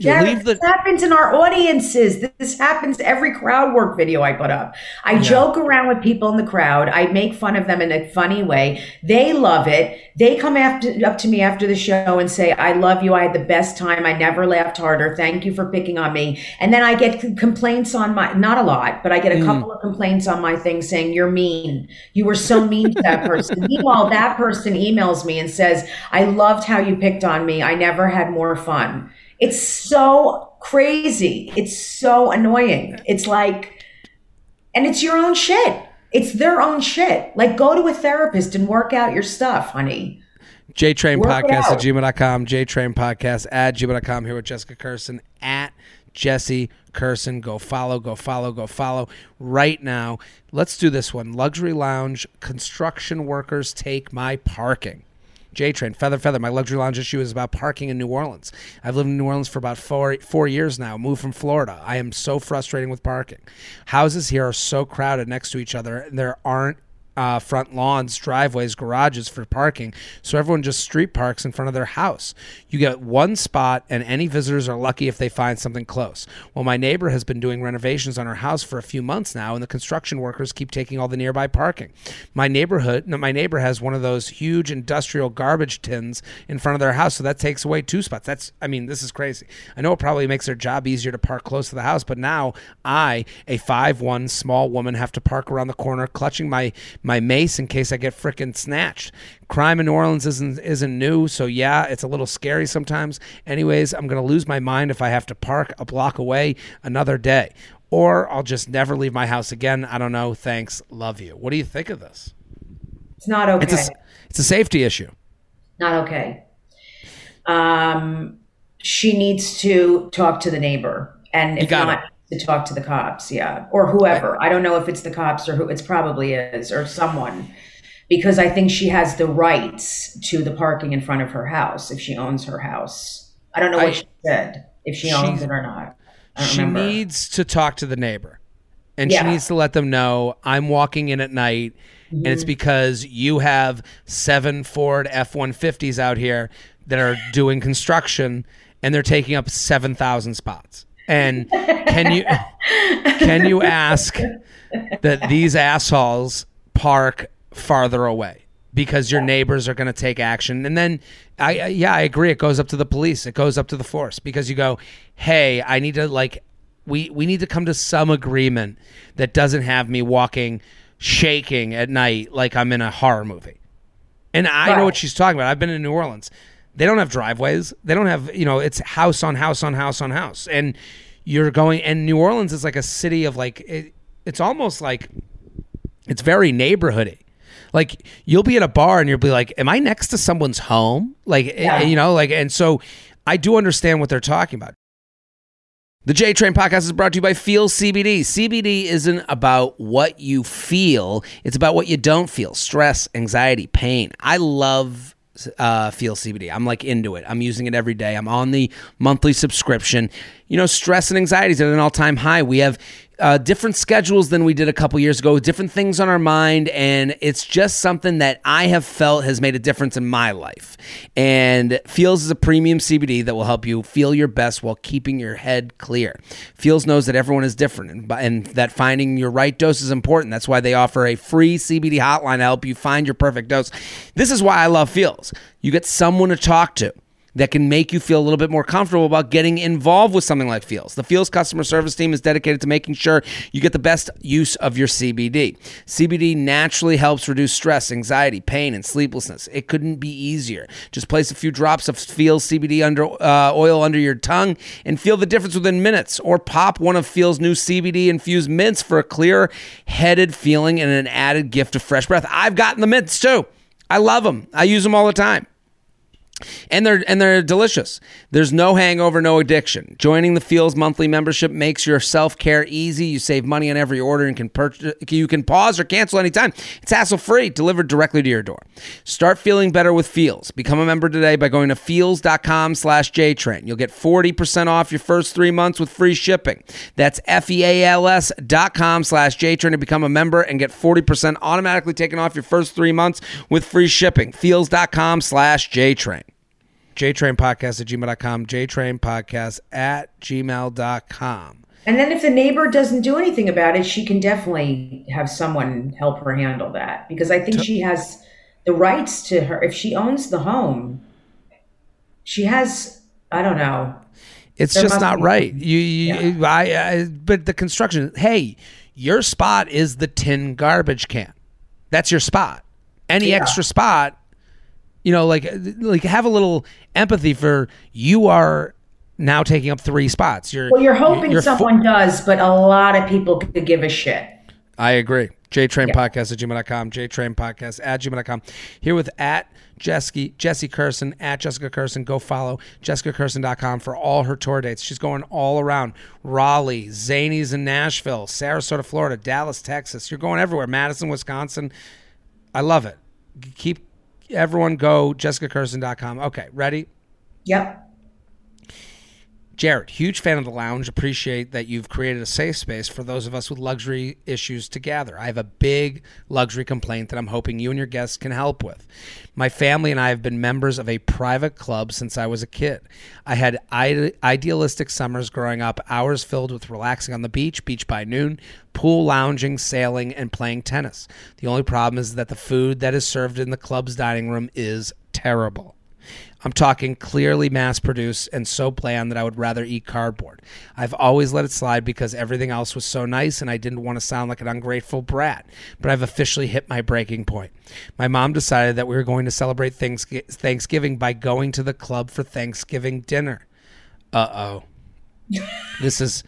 Jared, the- this happens in our audiences. This happens every crowd work video I put up. I yeah. joke around with people in the crowd. I make fun of them in a funny way. They love it. They come after up to me after the show and say, "I love you. I had the best time. I never laughed harder. Thank you for picking on me." And then I get complaints on my not a lot, but I get a mm. couple of complaints on my thing saying, "You're mean. You were so mean to that person." Meanwhile, that person emails me and says, "I loved how you picked on me. I never had more fun." It's so crazy. It's so annoying. It's like, and it's your own shit. It's their own shit. Like, go to a therapist and work out your stuff, honey. JTrain Podcast at gmail.com. JTrain Podcast at gmail.com. Here with Jessica Kirson at Jesse Kirson. Go follow, go follow, go follow right now. Let's do this one. Luxury Lounge. Construction workers take my parking. J Train, Feather Feather. My luxury lounge issue is about parking in New Orleans. I've lived in New Orleans for about four four years now. Moved from Florida. I am so frustrating with parking. Houses here are so crowded next to each other, and there aren't uh, front lawns, driveways, garages for parking. So everyone just street parks in front of their house. You get one spot, and any visitors are lucky if they find something close. Well, my neighbor has been doing renovations on her house for a few months now, and the construction workers keep taking all the nearby parking. My neighborhood, my neighbor has one of those huge industrial garbage tins in front of their house, so that takes away two spots. That's, I mean, this is crazy. I know it probably makes their job easier to park close to the house, but now I, a five one small woman, have to park around the corner, clutching my my mace in case I get fricking snatched. Crime in New Orleans isn't isn't new, so yeah, it's a little scary sometimes. Anyways, I'm gonna lose my mind if I have to park a block away another day, or I'll just never leave my house again. I don't know. Thanks, love you. What do you think of this? It's not okay. It's a, it's a safety issue. Not okay. Um, she needs to talk to the neighbor, and if not, it to talk to the cops, yeah, or whoever. I don't know if it's the cops or who. It's probably is or someone, because I think she has the rights to the parking in front of her house if she owns her house. I don't know what I, she said if she owns it or not. she remember. needs to talk to the neighbor, and yeah. she needs to let them know I'm walking in at night. Mm-hmm. And it's mm-hmm. because you have seven Ford F 150s out here that are doing construction and they're taking up 7,000 spots. And can you can you ask that these assholes park farther away because your neighbors are going to take action? And then I yeah, I agree it goes up to the police. It goes up to the force because you go, "Hey, I need to like we we need to come to some agreement that doesn't have me walking shaking at night like I'm in a horror movie." And I right. know what she's talking about. I've been in New Orleans. They don't have driveways. They don't have, you know, it's house on house on house on house. And you're going and New Orleans is like a city of like it, it's almost like it's very neighborhoody. Like you'll be at a bar and you'll be like, "Am I next to someone's home?" Like eh, yeah. you know, like and so I do understand what they're talking about. The J Train podcast is brought to you by Feals CBD. CBD isn't about what you feel, it's about what you don't feel stress, anxiety, pain. I love uh, Feals CBD. I'm like into it. I'm using it every day. I'm on the monthly subscription. you know, stress and anxiety is at an all time high. We have uh, different schedules than we did a couple years ago, different things on our mind, and it's just something that I have felt has made a difference in my life. And Feals is a premium CBD that will help you feel your best while keeping your head clear. Feals knows that everyone is different and, and that finding your right dose is important. That's why they offer a free CBD hotline to help you find your perfect dose. This is why I love Feals. You get someone to talk to that can make you feel a little bit more comfortable about getting involved with something like Feals. The Feals customer service team is dedicated to making sure you get the best use of your CBD. CBD naturally helps reduce stress, anxiety, pain, and sleeplessness. It couldn't be easier. Just place a few drops of Feals CBD under uh, oil under your tongue and feel the difference within minutes, or pop one of Feals' new CBD infused mints for a clear headed feeling and an added gift of fresh breath. I've gotten the mints too. I love them. I use them all the time and they're and they're delicious. There's no hangover, no addiction. Joining the Feals monthly membership makes your self care easy. You save money on every order and can purchase. You can pause or cancel anytime. It's hassle free, delivered directly to your door. Start feeling better with Feals. Become a member today by going to feals.com/jtrain. You'll get 40% off your first three months with free shipping. That's f e a l s dot com slash jtrain to become a member and get 40% automatically taken off your first three months with free shipping. Feals.com slash jtrain jtrainpodcast at gmail.com, jtrainpodcast at gmail.com. And then if the neighbor doesn't do anything about it, she can definitely have someone help her handle that because I think she has the rights to her. If she owns the home, she has, I don't know. It's just not be, right. You, you yeah. I, I, but the construction, hey, your spot is the tin garbage can. That's your spot. Any yeah. extra spot you know like like have a little empathy for you are now taking up three spots you're well you're hoping you're someone fo- does but a lot of people could give a shit i agree jtrain yeah. podcast at gmail.com jtrain podcast at gmail.com here with at Jesse, Jesse Kirson at Jessica Kirson. Go follow jessicakirson.com for all her tour dates. She's going all around Raleigh, Zanies in Nashville, Sarasota, Florida, Dallas, Texas. You're going everywhere. Madison, Wisconsin. I love it. Keep everyone go jessicakirson.com. Okay, ready? Yep. Jared, huge fan of the lounge. Appreciate that you've created a safe space for those of us with luxury issues to gather. I have a big luxury complaint that I'm hoping you and your guests can help with. My family and I have been members of a private club since I was a kid. I had idealistic summers growing up, hours filled with relaxing on the beach, beach by noon, pool lounging, sailing, and playing tennis. The only problem is that the food that is served in the club's dining room is terrible. I'm talking clearly mass produced and so bland that I would rather eat cardboard. I've always let it slide because everything else was so nice and I didn't want to sound like an ungrateful brat, but I've officially hit my breaking point. My mom decided that we were going to celebrate Thanksgiving by going to the club for Thanksgiving dinner. Uh-oh. this is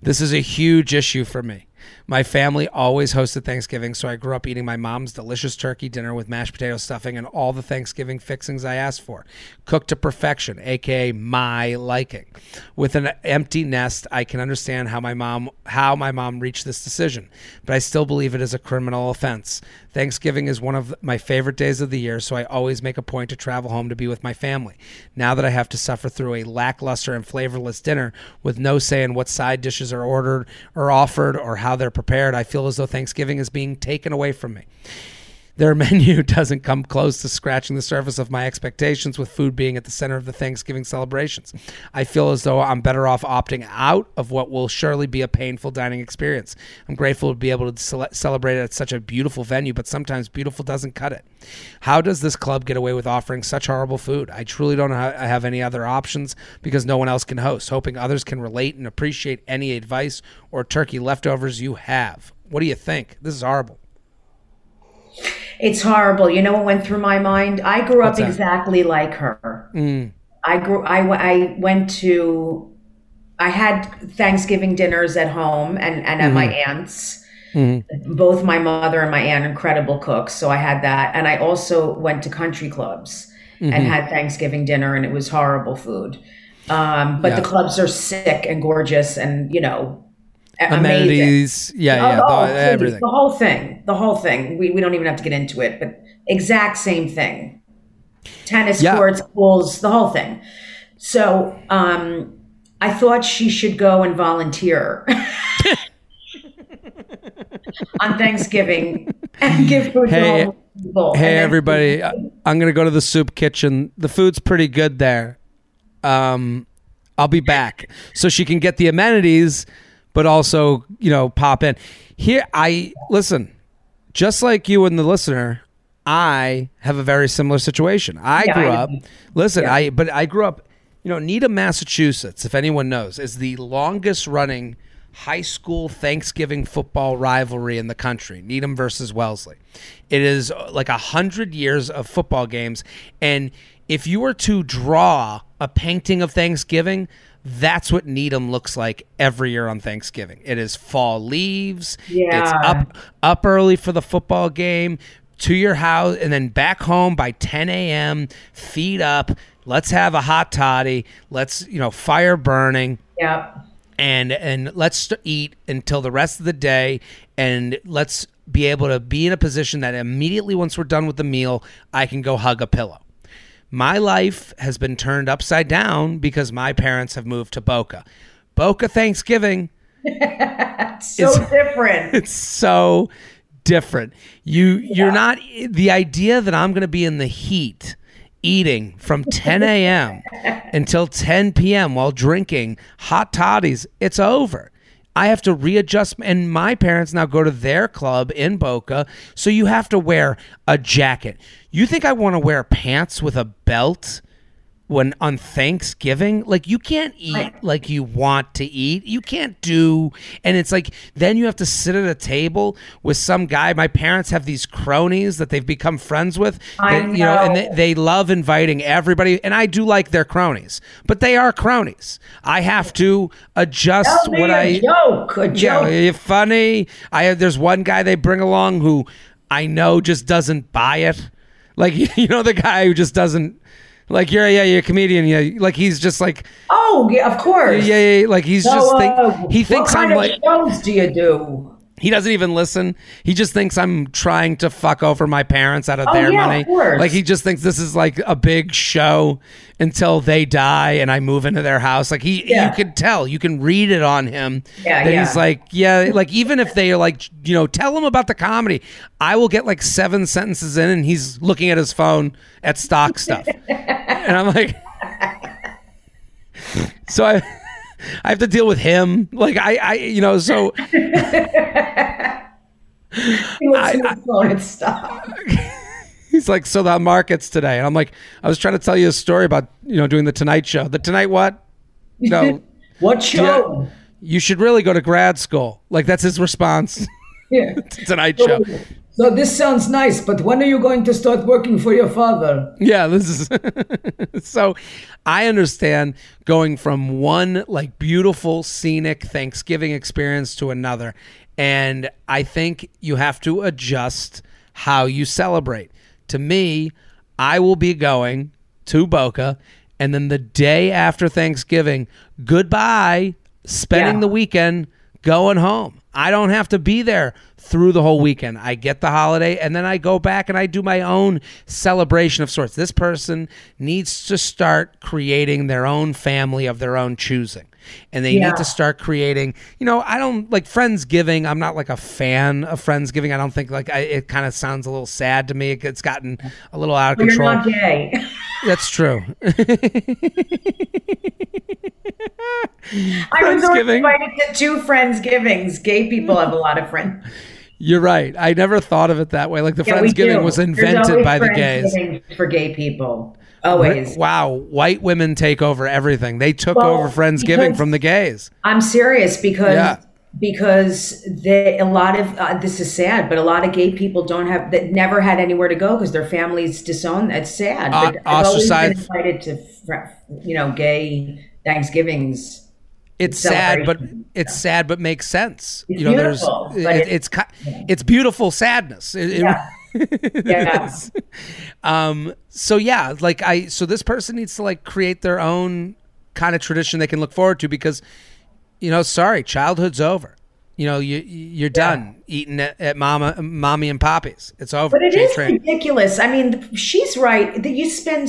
this is a huge issue for me. My family always hosted Thanksgiving, so I grew up eating my mom's delicious turkey dinner with mashed potato stuffing and all the Thanksgiving fixings I asked for, cooked to perfection, aka my liking. With an empty nest, I can understand how my mom how my mom reached this decision, but I still believe it is a criminal offense. Thanksgiving is one of my favorite days of the year, so I always make a point to travel home to be with my family. Now that I have to suffer through a lackluster and flavorless dinner with no say in what side dishes are ordered or offered or how they're prepared, I feel as though Thanksgiving is being taken away from me. Their menu doesn't come close to scratching the surface of my expectations, with food being at the center of the Thanksgiving celebrations. I feel as though I'm better off opting out of what will surely be a painful dining experience. I'm grateful to be able to cele- celebrate at such a beautiful venue, but sometimes beautiful doesn't cut it. How does this club get away with offering such horrible food? I truly don't have any other options because no one else can host, hoping others can relate and appreciate any advice or turkey leftovers you have. What do you think? This is horrible. It's horrible. You know what went through my mind? I grew up exactly like her. Mm. I grew. I I went to. I had Thanksgiving dinners at home and and at mm-hmm. my aunt's. Mm-hmm. Both my mother and my aunt incredible cooks, so I had that, and I also went to country clubs mm-hmm. and had Thanksgiving dinner, and it was horrible food. Um, but yeah. the clubs are sick and gorgeous, and you know amenities. Amazing. Yeah, yeah, oh, the, everything. The whole thing. The whole thing. We, we don't even have to get into it, but exact same thing. Tennis yeah. courts, pools, the whole thing. So, um, I thought she should go and volunteer on Thanksgiving and give food Hey, to people. Hey everybody, I'm gonna go to the soup kitchen. The food's pretty good there. Um, I'll be back so she can get the amenities, but also you know pop in. Here, I listen. Just like you and the listener, I have a very similar situation. I Yeah, grew I up. Listen, I but I grew up. You know, Needham, Massachusetts. If anyone knows, is the longest running high school Thanksgiving football rivalry in the country. Needham versus Wellesley. It is uh, like a hundred years of football games, and if you were to draw a painting of Thanksgiving. That's what Needham looks like every year on Thanksgiving. It is fall leaves. Yeah. It's up up early for the football game to your house and then back home by 10 a.m feet up let's have a hot toddy let's you know fire burning Yep. and and let's eat until the rest of the day and let's be able to be in a position that immediately once we're done with the meal i can go hug a pillow my life has been turned upside down because my parents have moved to boca boca thanksgiving it's So different. it's so different. You you're not the idea that I'm going to be in the heat eating from 10 a.m. until 10 p.m. while drinking hot toddies. It's over. I have to readjust, and my parents now go to their club in Boca, so you have to wear a jacket. You think I want to wear pants with a belt? When on Thanksgiving, like you can't eat like you want to eat. You can't do, and it's like then you have to sit at a table with some guy. My parents have these cronies that they've become friends with. I that, You know, and they, they love inviting everybody, and I do like their cronies, but they are cronies. I have to adjust what a I joke. A yeah, you're funny. I have. There's one guy they bring along who I know just doesn't buy it. Like you know the guy who just doesn't. Like you're yeah you're a comedian yeah like he's just like Oh, yeah, of course. yeah, yeah like he's So, just think uh, he thinks what I'm kind like of shows do you do? He doesn't even listen he just thinks I'm trying to fuck over my parents out of Oh, their yeah, money course. like he just thinks this is like a big show until they die and I move into their house like he Yeah. you can tell you can read it on him Yeah, that yeah. he's like yeah like even if they are like you know tell him about the comedy I will get like seven sentences in and he's looking at his phone at stock stuff and I'm like so I I have to deal with him. Like I I you know so He phone and stop. he's like so the markets today. And I'm like I was trying to tell you a story about you know doing the Tonight Show. The Tonight what? No. What show? yeah, you should really go to grad school. Like that's his response Yeah. Tonight Show oh. So this sounds nice, but when are you going to start working for your father? Yeah, this is so I understand going from one like beautiful scenic Thanksgiving experience to another. And I think you have to adjust how you celebrate. To me, I will be going to Boca and then the day after Thanksgiving, goodbye, spending Yeah. the weekend going home. I don't have to be there through the whole weekend. I get the holiday and then I go back and I do my own celebration of sorts. This person needs to start creating their own family of their own choosing. And they Yeah. need to start creating, you know, I don't like Friendsgiving. I'm not like a fan of Friendsgiving. I don't think like I, it kind of sounds a little sad to me. It's gotten a little out of You're control. not gay. That's true. I was Friendsgiving. invited to two Friendsgivings. Gay people have a lot of friends. You're right. I never thought of it that way. Like the Yeah, Friendsgiving was invented by the gays. For gay people. Always. Wow, white women take over everything. They took Well, over Friendsgiving from the gays. I'm serious because Yeah. Because they a lot of uh, this is sad, but a lot of gay people don't have that never had anywhere to go because their families disown. It's sad. But I've always been invited to you know gay Thanksgivings. It's sad, but it's sad, but makes sense. It's you know, there's it, it- it's ki- it's beautiful sadness. It- it- Yeah. it Yeah. Um. So yeah, like I. So this person needs to like create their own kind of tradition they can look forward to because, you know, sorry, childhood's over. You know, you you're done eating at, at mama, mommy and poppy's. It's over. But it is ridiculous. I mean, she's right that you spend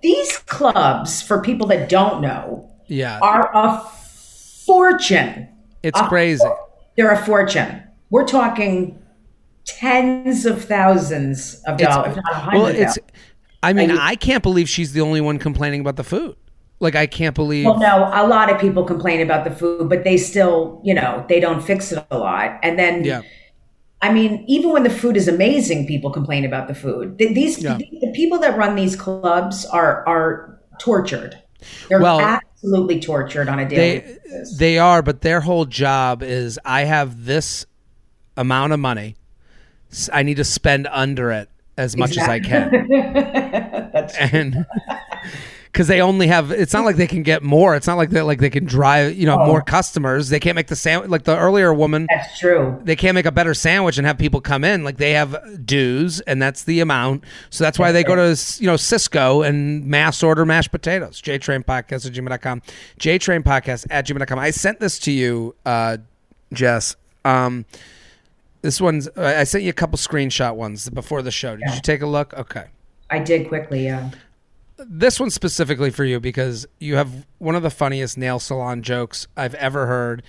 these clubs for people that don't know. Yeah. are a fortune. It's a crazy. They're a fortune. We're talking tens of thousands of dollars, if not a hundred well, it's. I mean, you- I can't believe she's the only one complaining about the food. Like, I can't believe. Well, no, a lot of people complain about the food, but they still, you know, they don't fix it a lot. And then, Yeah. I mean, even when the food is amazing, people complain about the food. These Yeah. the, people that run these clubs are are tortured. They're Well, absolutely tortured on a daily they basis. they are, but their whole job is I have this amount of money. I need to spend under it as much as I can. That's and because they only have it's not like they can get more. It's not like they like they can drive you know Oh. more customers. They can't make the sandwich like the earlier woman that's true. they can't make a better sandwich and have people come in. Like they have dues and that's the amount. So that's why they go to you know Sysco and mass order mashed potatoes. J Train podcast at gmail.com jtrain podcast at gmail.com i sent this to you uh jess. Um this one's i I sent you a couple screenshot ones before the show. Did you take a look? Okay. I did quickly, yeah. This one's specifically for you because you have one of the funniest nail salon jokes I've ever heard,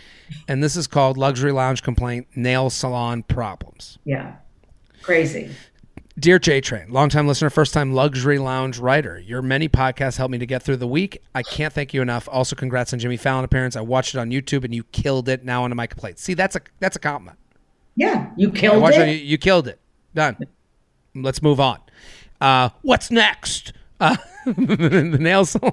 and this is called Luxury Lounge Complaint Nail Salon Problems. Yeah. Crazy. Dear J Train, longtime listener, first time luxury lounge writer. Your many podcasts helped me to get through the week. I can't thank you enough. Also, congrats on Jimmy Fallon appearance. I watched it on YouTube and you killed it. Now onto my complaint. See, that's a that's a compliment. Yeah. You killed it. it. You, you killed it. Done. Let's move on. Uh, what's next? Uh, the nail salon.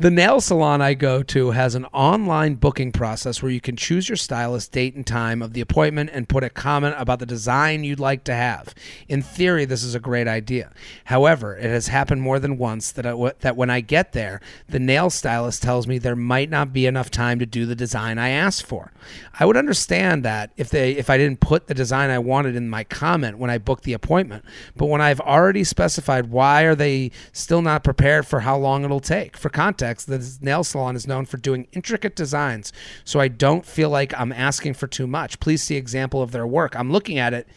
The nail salon I go to has an online booking process where you can choose your stylist, date, and time of the appointment and put a comment about the design you'd like to have. In theory, this is a great idea. However, it has happened more than once that, I, that when I get there, the nail stylist tells me there might not be enough time to do the design I asked for. I would understand that if they if I didn't put the design I wanted in my comment when I booked the appointment, but when I've already specified why are they still not prepared for how long it'll take? For context, the nail salon is known for doing intricate designs, so I don't feel like I'm asking for too much. Please see example of their work. I'm looking at it.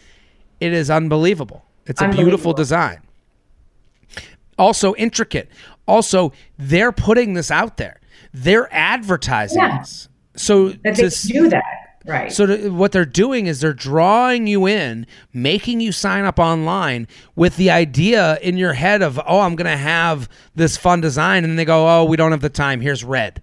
It is unbelievable. It's a beautiful design. Also intricate. Also, they're putting this out there. They're advertising Yeah. this. So that to they s- do that. Right. so to, what they're doing is they're drawing you in, making you sign up online with the idea in your head of, oh, I'm going to have this fun design. And they go, oh, we don't have the time. Here's red.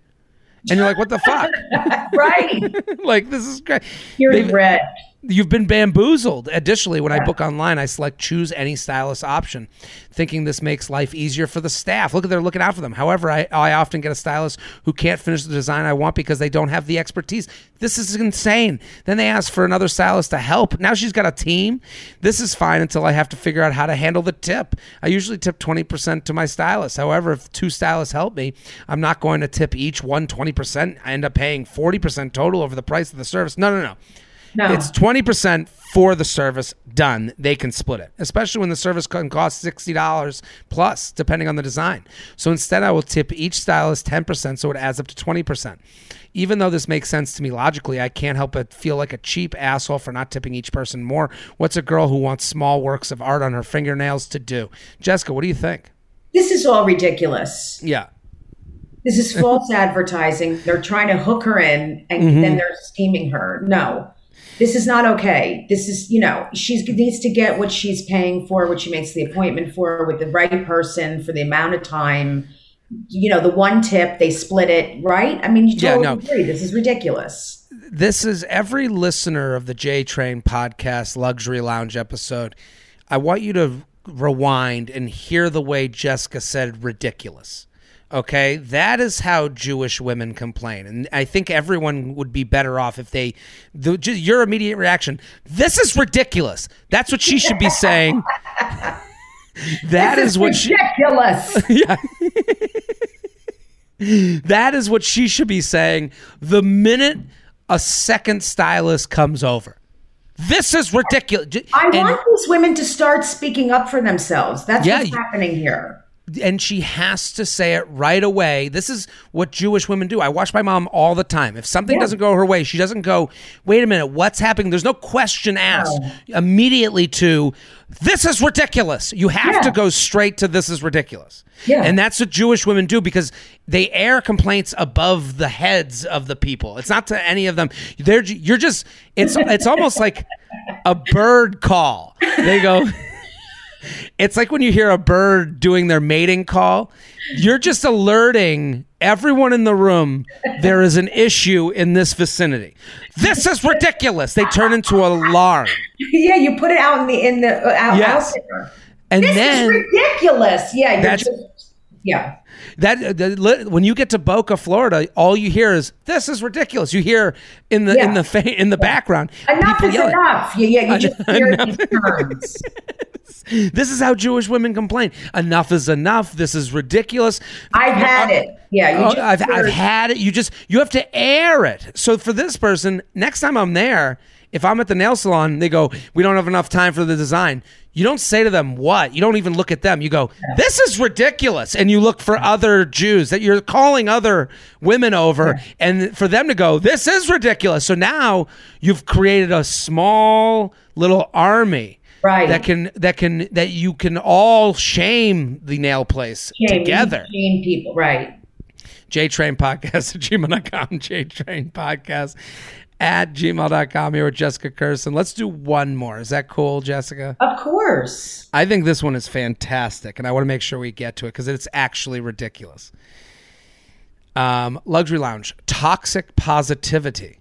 And you're like, what the fuck? right. like, this is great. Here's They've- red. You've been bamboozled. Additionally, when I book online, I select choose any stylist option, thinking this makes life easier for the staff. Look at they're looking out for them. However, I, I often get a stylist who can't finish the design I want because they don't have the expertise. This is insane. Then they ask for another stylist to help. Now she's got a team. This is fine until I have to figure out how to handle the tip. I usually tip 20% to my stylist. However, if two stylists help me, I'm not going to tip each one 20%. I end up paying 40% total over the price of the service. No, no, no. No. It's 20% for the service done. They can split it, especially when the service can cost $60 plus, depending on the design. So instead, I will tip each stylist 10%, so it adds up to 20%. Even though this makes sense to me logically, I can't help but feel like a cheap asshole for not tipping each person more. What's a girl who wants small works of art on her fingernails to do? Jessica, what do you think? this is all ridiculous. Yeah. This is false advertising. They're trying to hook her in and Mm-hmm. then they're steaming her. No. This is not okay. This is, you know, she needs to get what she's paying for, what she makes the appointment for, with the right person for the amount of time. You know, the one tip, they split it, right? I mean, you Yeah, totally no. agree. This is ridiculous. this is every listener of the J Train podcast luxury lounge episode. I want you to rewind and hear the way Jessica said ridiculous. Okay, that is how Jewish women complain, and I think everyone would be better off if they. The, ju- your immediate reaction: "This is ridiculous." That's what she should be saying. That This is what she. ridiculous. Yeah. that is what she should be saying the minute a second stylist comes over. This is ridiculous. I And- want these women to start speaking up for themselves. That's Yeah, what's happening here. And she has to say it right away. This is what Jewish women do. I watch my mom all the time. If something Yeah. doesn't go her way, she doesn't go, "Wait a minute, what's happening?" There's no question asked immediately to, "This is ridiculous." You have Yeah. to go straight to "This is ridiculous." Yeah. And that's what Jewish women do because they air complaints above the heads of the people. It's not to any of them. They're you're just it's it's almost like a bird call. They go It's like when you hear a bird doing their mating call, you're just alerting everyone in the room there is an issue in this vicinity. This is ridiculous. They turn into alarm. yeah, you put it out in the in the uh, out, Yes. out there. And This then is ridiculous. Yeah, you're That's- just, yeah. That li- when you get to Boca, Florida, all you hear is "This is ridiculous." You hear in the in the fa- in the background Enough is yelling. enough. Yeah, yeah, you just hear these terms. This is how Jewish women complain. Enough is enough. This is ridiculous. I've had uh, it. Yeah, you Oh, just I've, I've had it. You just you have to air it. So for this person, next time I'm there, if I'm at the nail salon, they go, "We don't have enough time for the design." You don't say to them what. You don't even look at them. You go, "This is ridiculous," and you look for other Jews that you're calling other women over, and for them to go, "This is ridiculous." So now you've created a small little army. Right. That can that can that you can all shame the nail place Shame- together. Shame people, right? JTrain Podcast at gmail.com, JTrain Podcast at gmail.com here with Jessica Kirson. Let's do one more. Is that cool, Jessica? Of course. I think this one is fantastic, and I want to make sure we get to it because it's actually ridiculous. Um, luxury Lounge, toxic positivity.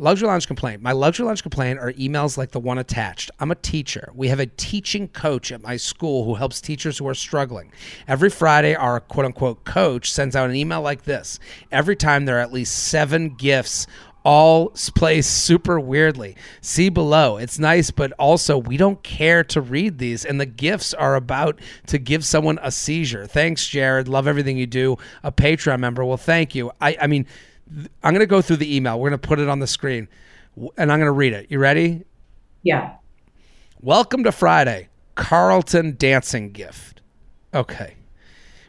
Luxury Lounge complaint. My Luxury Lounge complaint are emails like the one attached. I'm a teacher. We have a teaching coach at my school who helps teachers who are struggling. Every Friday, our quote unquote coach sends out an email like this. Every time there are at least seven gifs all placed super weirdly. See below. It's nice, but also we don't care to read these, and the gifs are about to give someone a seizure. Thanks, Jared. Love everything you do. A Patreon member. Well, thank you. I, I mean, I'm going to go through the email. We're going to put it on the screen, and I'm going to read it. You ready? Yeah. Welcome to Friday, Carlton dancing gif. Okay.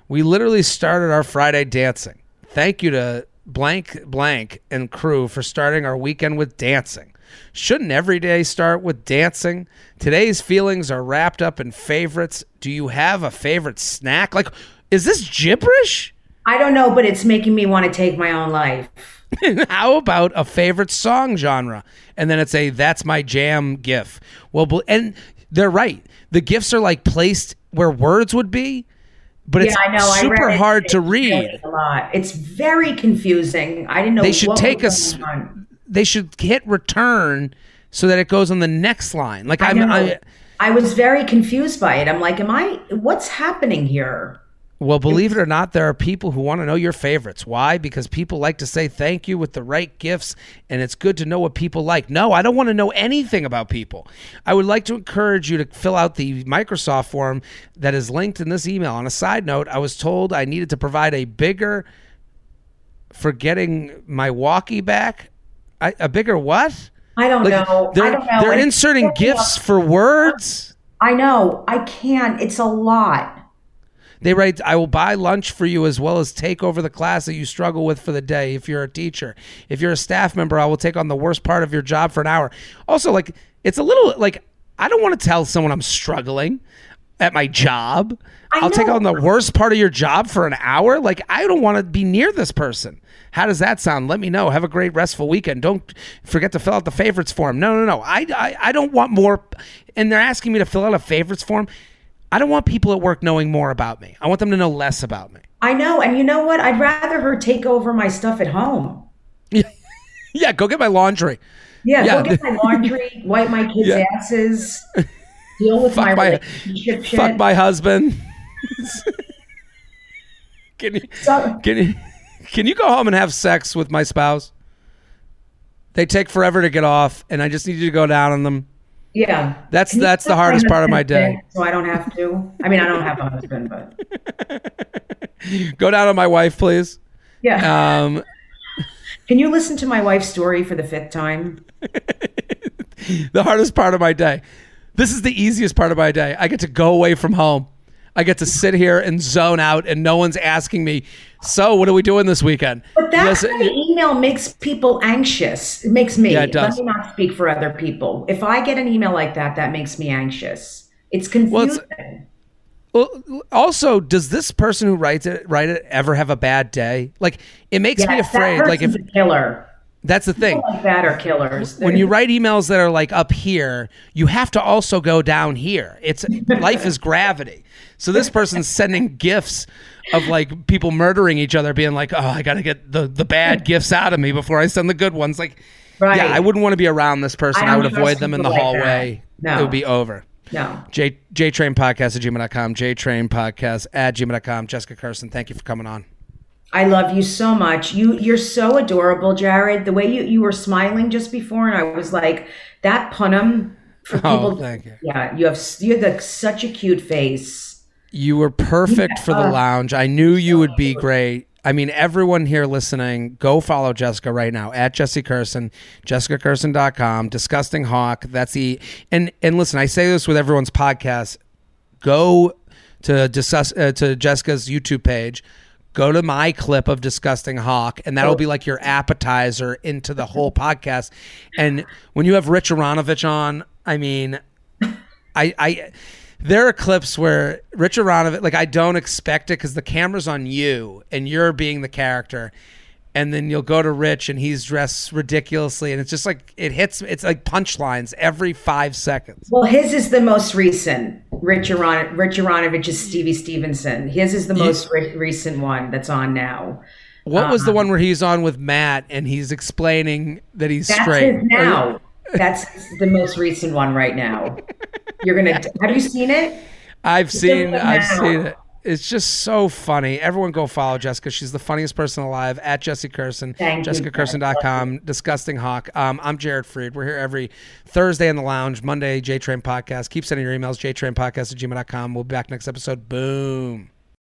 We literally started our Friday dancing. Thank you to blank blank and crew for starting our weekend with dancing. Shouldn't every day start with dancing? Today's feelings are wrapped up in favorites. Do you have a favorite snack? Like, is this gibberish? I don't know, but it's making me want to take my own life. How about a favorite song genre? And then it's a that's my jam gif. Well, and they're right. The gifs are like placed where words would be, but it's yeah, I know. I super read it. hard to It's read. A lot. It's very confusing. I didn't know They should take a. They should hit return so that it goes on the next line. Like I I'm, know. I, I was very confused by it. I'm like, am I? What's happening here? Well, believe it or not, there are people who want to know your favorites. Why? Because people like to say thank you with the right gifts, and it's good to know what people like. No, I don't want to know anything about people. I would like to encourage you to fill out the Microsoft form that is linked in this email. On a side note, I was told I needed to provide a bigger for getting my walkie back. I, a bigger what? I don't Like, know. They're, I don't know. they're inserting gifs for words. I know. I can't. It's a lot. They write, I will buy lunch for you as well as take over the class that you struggle with for the day if you're a teacher. If you're a staff member, I will take on the worst part of your job for an hour. Also, like, it's a little like, I don't want to tell someone I'm struggling at my job. I I'll take on the worst part of your job for an hour. Like, I don't want to be near this person. How does that sound? Let me know. Have a great restful weekend. Don't forget to fill out the favorites form. No, no, no. I, I, I don't want more. And they're asking me to fill out a favorites form. I don't want people at work knowing more about me. I want them to know less about me. I know. And you know what? I'd rather her take over my stuff at home. Yeah, go get my laundry. Yeah, Yeah. go get my laundry, wipe my kids' Yeah. asses, deal with my, Fuck my, relationship shit. fuck my husband. can you So- can you can you go home and have sex with my spouse? They take forever to get off, and I just need you to go down on them. Yeah. That's you that's the hardest part of my day. So I don't have to. I mean, I don't have a husband, but Go down on my wife, please. yeah. Um, Can you listen to my wife's story for the fifth time? the hardest part of my day. This is the easiest part of my day. I get to go away from home. I get to sit here and zone out, and no one's asking me. So, what are we doing this weekend? But that Yes, kind of email makes people anxious. It makes me. Yeah, it does. Let me not speak for other people. If I get an email like that, that makes me anxious. It's it's- confusing. Well, also, does this person who writes it write it ever have a bad day? Like, it makes me afraid. Like, if killer. That's the thing. People like that are killers. when you write emails that are like up here, you have to also go down here. It's life is gravity. So this person's sending gifts of like people murdering each other, being like, "Oh, I got to get the the bad gifts out of me before I send the good ones." Like, Right. yeah, I wouldn't want to be around this person. I I, would avoid them in the like hallway. No. It would be over. no. J Train Podcast at gmail.com, JTrain Podcast at gmail.com. Jessica Kirson, thank you for coming on. I love you so much. You you're so adorable, Jared. The way you you were smiling just before, and I was like, that punum for Oh, people. thank you. Yeah, you have you have the, such a cute face. You were perfect for the lounge. I knew you would be great. I mean, everyone here listening, go follow Jessica right now at Jessy Kirson, jessicakirson.com, Disgusting Hawk. That's the and and listen, I say this with everyone's podcast. Go to discuss uh, to Jessica's YouTube page. Go to my clip of Disgusting Hawk, and that'll be like your appetizer into the whole podcast. And when you have Rich Aronovich on, I mean, I, I there are clips where Rich Aronovich, like I don't expect it because the camera's on you and you're being the character, and then you'll go to Rich and he's dressed ridiculously, and it's just like it hits. It's like punchlines every five seconds. Well, his is the most recent. Rich, Aron- Rich Aronovich is Stevie Stevenson. His is the most re- recent one that's on now. What was the um, one where he's on with Matt and he's explaining that he's That's straight? his now. That's the most recent one right now. You're gonna have you seen it? I've seen I've now. seen it. It's just so funny. Everyone go follow Jessica. She's the funniest person alive at Jessy Kirson. JessicaKirson.com. Disgusting Hawk. Um, I'm Jared Freid. We're here every Thursday in the lounge, Monday, JTrain Podcast. Keep sending your emails, jtrainpodcast at gmail.com. We'll be back next episode. Boom.